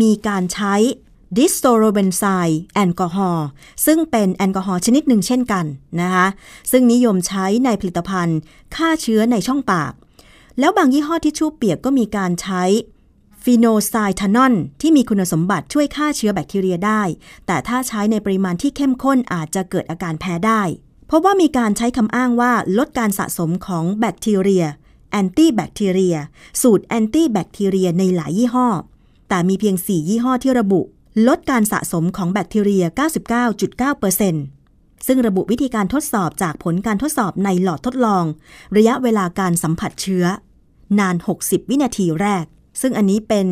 มีการใช้ dichlorobenzyl alcohol ซึ่งเป็นแอลกอฮอล์ชนิดหนึ่งเช่นกันนะคะซึ่งนิยมใช้ในผลิตภัณฑ์ฆ่าเชื้อในช่องปาก แล้วบางยี่ห้อทิชชู่เปียกก็มีการใช้ phenoxyethanol ที่มีคุณสมบัติช่วยฆ่าเชื้อแบคทีเรียได้ แต่ถ้าใช้ในปริมาณที่เข้มข้นอาจจะเกิดอาการแพ้ได้ เพราะว่ามีการใช้คำอ้างว่าลดการสะสมของแบคทีเรียantibacteria สูตร antibacteria ในหลายยี่ห้อ แต่มีเพียง 4 ยี่ห้อที่ระบุ ลดการสะสมของแบคทีเรีย 99.9%ซึ่งระบุวิธีการทดสอบจากผลการทดสอบในหลอดทดลอง ระยะเวลาการสัมผัสเชื้อ นาน 60 วินาทีแรก ซึ่งอันนี้เป็น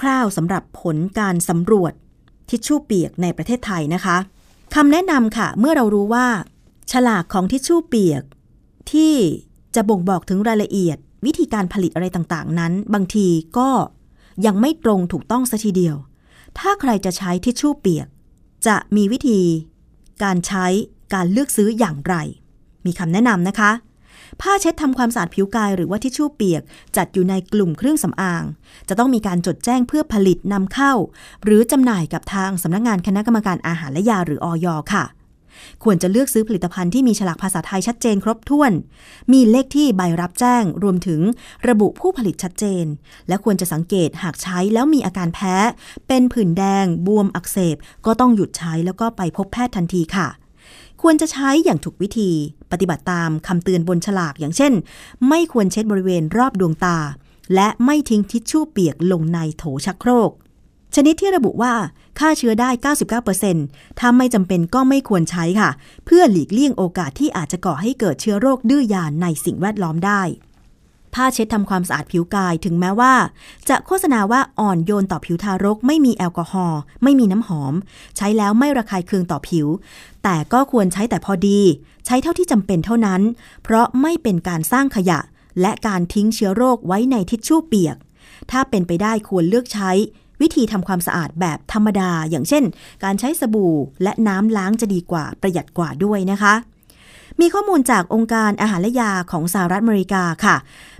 คร่าวๆสำหรับผลการสำรวจ ทิชชู่เปียกในประเทศไทยนะคะคำแนะนำค่ะ เมื่อเรารู้ว่า ฉลากของทิชชู่เปียก ที่จะบ่งบอกถึงรายละเอียด วิธีการผลิตอะไรต่างๆ นั้น บางทีก็ยังไม่ตรงถูกต้องซะทีเดียว ถ้าใครจะใช้ทิชชู่เปียก จะมีวิธี การใช้การเลือกซื้ออย่างไร มีคำแนะนำนะคะผ้าเช็ดทำความสะอาดผิวกายหรือว่าทิชชู่เปียก จัดอยู่ในกลุ่มเครื่องสำอาง จะต้องมีการจดแจ้งเพื่อผลิตนำเข้า หรือจำหน่ายกับทางสำนักงานคณะกรรมการอาหารและยาหรืออยค่ะ ควรจะเลือกซื้อผลิตภัณฑ์ที่มีฉลากภาษาไทยชัดเจนครบถ้วน มีเลขที่ใบรับแจ้ง รวมถึงระบุผู้ผลิตชัดเจน และควรจะสังเกตหากใช้แล้วมีอาการแพ้ เป็นผื่นแดง บวมอักเสบ ก็ต้องหยุดใช้แล้วก็ไปพบแพทย์ทันทีค่ะควรจะใช้อย่างถูกวิธีปฏิบัติตามคำเตือนบนฉลากอย่างเช่น ไม่ควรเช็ดบริเวณรอบดวงตา และไม่ทิ้งทิชชู่เปียกลงในโถชักโครก ชนิดที่ระบุว่าฆ่าเชื้อได้ 99%ถ้าไม่จำเป็นก็ไม่ควรใช้ค่ะ เพื่อหลีกเลี่ยงโอกาสที่อาจจะก่อให้เกิดเชื้อโรคดื้อยาในสิ่งแวดล้อมได้ ผ้าเช็ดทำความสะอาดผิวกายถึงแม้ว่า จะโฆษณาว่าอ่อนโยนต่อผิวทารก ไม่มีแอลกอฮอล์ไม่มีน้ำหอม ใช้แล้วไม่ระคายเคืองต่อผิว แต่ก็ควรใช้แต่พอดี ใช้เท่าที่จำเป็นเท่านั้น เพราะไม่เป็นการสร้างขยะ และการทิ้งเชื้อโรคไว้ในทิชชู่เปียกถ้าเป็นไปได้ควรเลือกใช้ วิธีทำความสะอาดแบบธรรมดา อย่างเช่น การใช้สบู่และน้ำล้างจะดีกว่าประหยัดกว่าด้วยนะคะ มีข้อมูลจากองค์การอาหารและยาของสหรัฐอเมริกาค่ะ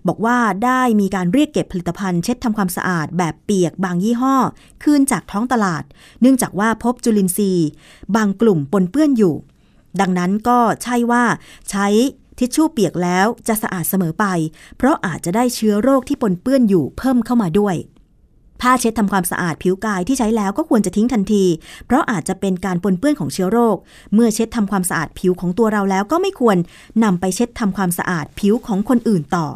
บอกว่าได้มีการเรียกเก็บผลิตภัณฑ์เช็ดทำความสะอาดแบบเปียกบางยี่ห้อ คืนจากท้องตลาด เนื่องจากว่าพบจุลินทรีย์ บางกลุ่มปนเปื้อนอยู่ ดังนั้นก็ใช่ว่าใช้ทิชชู่เปียกแล้วจะสะอาดเสมอไป เพราะอาจจะได้เชื้อโรคที่ปนเปื้อนอยู่เพิ่มเข้ามาด้วย ผ้าเช็ดทำความสะอาดผิวกายที่ใช้แล้วก็ควรจะทิ้งทันที เพราะอาจจะเป็นการปนเปื้อนของเชื้อโรค เมื่อเช็ดทำความสะอาดผิวของตัวเราแล้วก็ไม่ควรนำไปเช็ดทำความสะอาดผิวของคนอื่นต่อ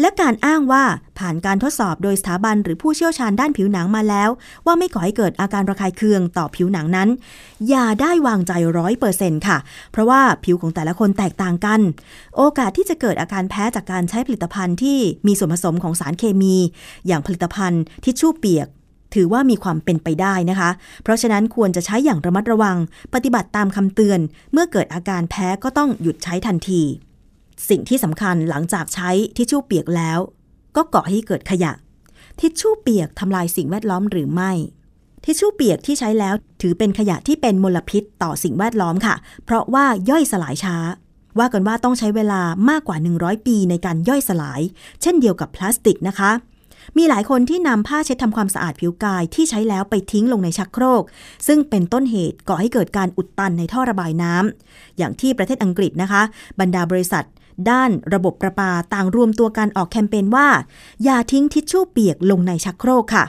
และการอ้างว่าผ่านการทดสอบโดยสถาบันหรือผู้เชี่ยวชาญด้านผิวหนังมาแล้ว ว่าไม่ก่อให้เกิดอาการระคายเคืองต่อผิวหนังนั้น อย่าได้วางใจร้อยเปอร์เซ็นต์ค่ะ เพราะว่าผิวของแต่ละคนแตกต่างกัน โอกาสที่จะเกิดอาการแพ้จากการใช้ผลิตภัณฑ์ที่มีส่วนผสมของสารเคมี อย่างผลิตภัณฑ์ทิชชู่เปียกถือว่ามีความเป็นไปได้นะคะ เพราะฉะนั้นควรจะใช้อย่างระมัดระวัง ปฏิบัติตามคำเตือน เมื่อเกิดอาการแพ้ก็ต้องหยุดใช้ทันที สิ่งที่สำคัญหลังจากใช้ทิชชู่เปียกแล้ว ก็ก่อให้เกิดขยะ ทิชชู่เปียกทำลายสิ่งแวดล้อมหรือไม่ ทิชชู่เปียกที่ใช้แล้วถือเป็นขยะที่เป็นมลพิษต่อสิ่งแวดล้อมค่ะ เพราะว่าย่อยสลายช้า ว่ากันว่าต้องใช้เวลามากกว่า 100 ปีในการย่อยสลาย เช่นเดียวกับพลาสติกนะคะมีหลายคนที่นำผ้าเช็ดทำความสะอาดผิวกายที่ใช้แล้วไปทิ้งลงในชักโครก ซึ่งเป็นต้นเหตุก่อให้เกิดการอุดตันในท่อระบายน้ำอย่างที่ประเทศอังกฤษนะคะ บรรดาบริษัท ด้านระบบประปาต่างรวมตัวกันออกแคมเปญว่า อย่าทิ้งทิชชู่เปียกลงในชักโครกค่ะ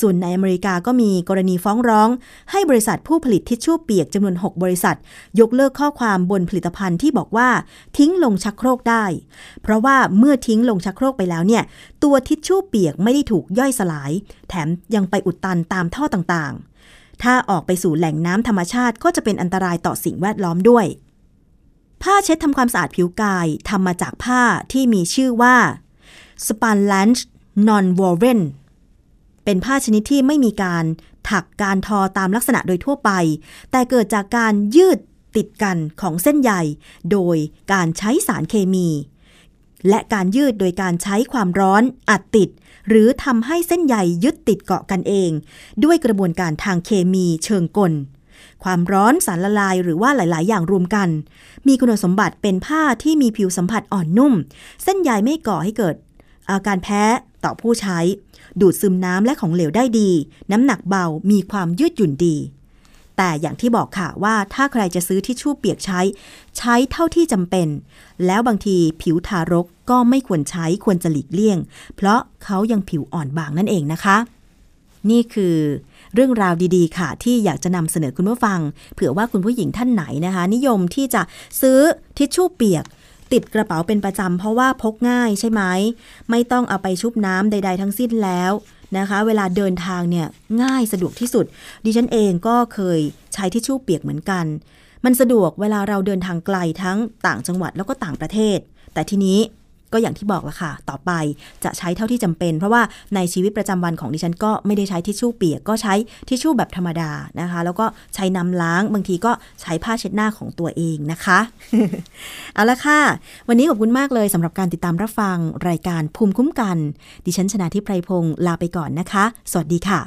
ส่วนในอเมริกาก็มีกรณีฟ้องร้อง ให้บริษัทผู้ผลิตทิชชู่เปียกจำนวน 6 บริษัท ยกเลิกข้อความบนผลิตภัณฑ์ที่บอกว่าทิ้งลงชักโครกได้ เพราะว่าเมื่อทิ้งลงชักโครกไปแล้วเนี่ย ตัวทิชชู่เปียกไม่ได้ถูกย่อยสลาย แถมยังไปอุดตันตามท่อต่างๆ ถ้าออกไปสู่แหล่งน้ำธรรมชาติก็จะเป็นอันตรายต่อสิ่งแวดล้อมด้วย ผ้าเช็ดทำความสะอาดผิวกายทำมาจากผ้าที่มีชื่อว่า Spanlange Non-Woven เป็นผ้าชนิดที่ไม่มีการถักการทอตามลักษณะโดยทั่วไป แต่เกิดจากการยืดติดกันของเส้นใย โดยการใช้สารเคมี และการยืดโดยการใช้ความร้อนอัดติด หรือทำให้เส้นใยยึดติดเกาะกันเอง ด้วยกระบวนการทางเคมีเชิงกล ความร้อนสารละลายหรือว่าหลาย ๆ อย่างรวมกัน มีคุณสมบัติเป็นผ้าที่มีผิวสัมผัสอ่อนนุ่ม เส้นใยไม่ก่อให้เกิด อาการแพ้ต่อผู้ใช้ ดูดซึมน้ำและของเหลวได้ดี น้ำหนักเบามีความยืดหยุ่นดี แต่อย่างที่บอกค่ะว่าถ้าใครจะซื้อทิชชู่เปียกใช้ ใช้เท่าที่จำเป็น แล้วบางทีผิวทารกก็ไม่ควรใช้ควรจะหลีกเลี่ยง เพราะเขายังผิวอ่อนบางนั่นเองนะคะ นี่คือ เรื่องราวดีๆ ค่ะ ที่อยากจะนำเสนอคุณผู้ฟัง เผื่อว่าคุณผู้หญิงท่านไหนนะคะ นิยมที่จะซื้อทิชชู่เปียก ติดกระเป๋าเป็นประจำเพราะว่าพกง่ายใช่ไหมไม่ต้องเอาไปชุบน้ำใด ๆ ทั้งสิ้นแล้วนะคะ เวลาเดินทางเนี่ยง่ายสะดวกที่สุด ดิฉันเองก็เคยใช้ทิชชู่เปียกเหมือนกัน มันสะดวกเวลาเราเดินทางไกลทั้งต่างจังหวัดแล้วก็ต่างประเทศ แต่ทีนี้ ก็อย่างที่บอกละค่ะ ต่อไปจะใช้เท่าที่จำเป็น เพราะว่าในชีวิตประจำวันของดิฉันก็ไม่ได้ใช้ทิชชู่เปียกก็ใช้ทิชชู่แบบธรรมดานะคะ แล้วก็ใช้น้ำล้างบางทีก็ใช้ผ้าเช็ดหน้าของตัวเองนะคะ เอาละค่ะ วันนี้ขอบคุณมากเลยสำหรับการติดตามรับฟังรายการภูมิคุ้มกัน ดิฉันชนะทิพไพรพงศ์ลาไปก่อนนะคะ สวัสดีค่ะ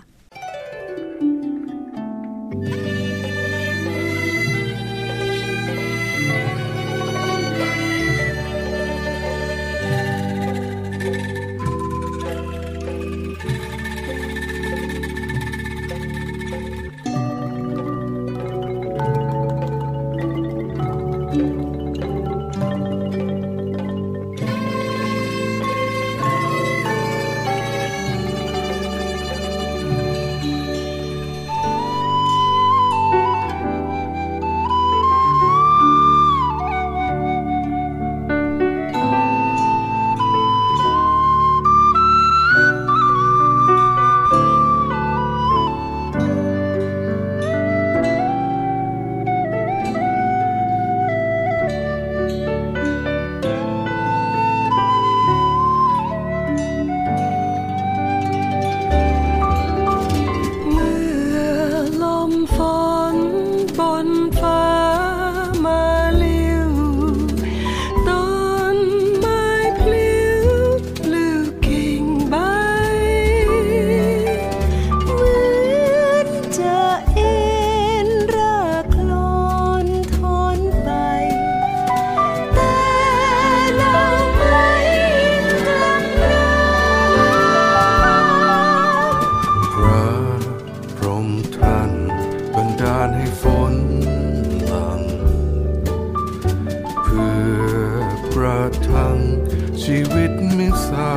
ม่สา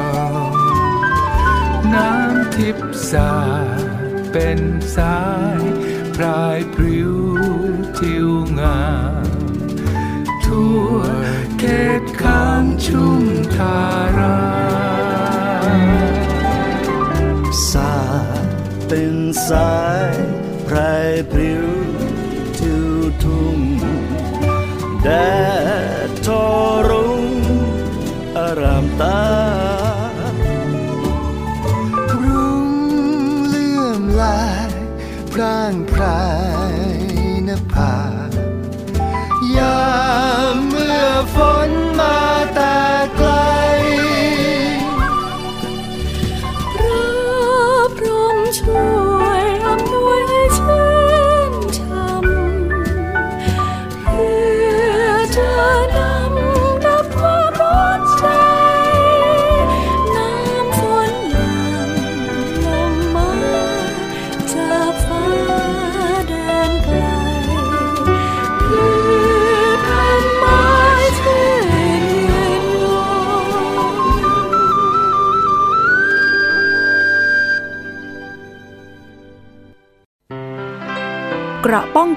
น้ำทิพสาเป็นสายปลายปลิวทิวงามทั่วเขตข้างชุ่มทาราสาเป็นสายไพรพริ้วทิวทุ่งแดดทร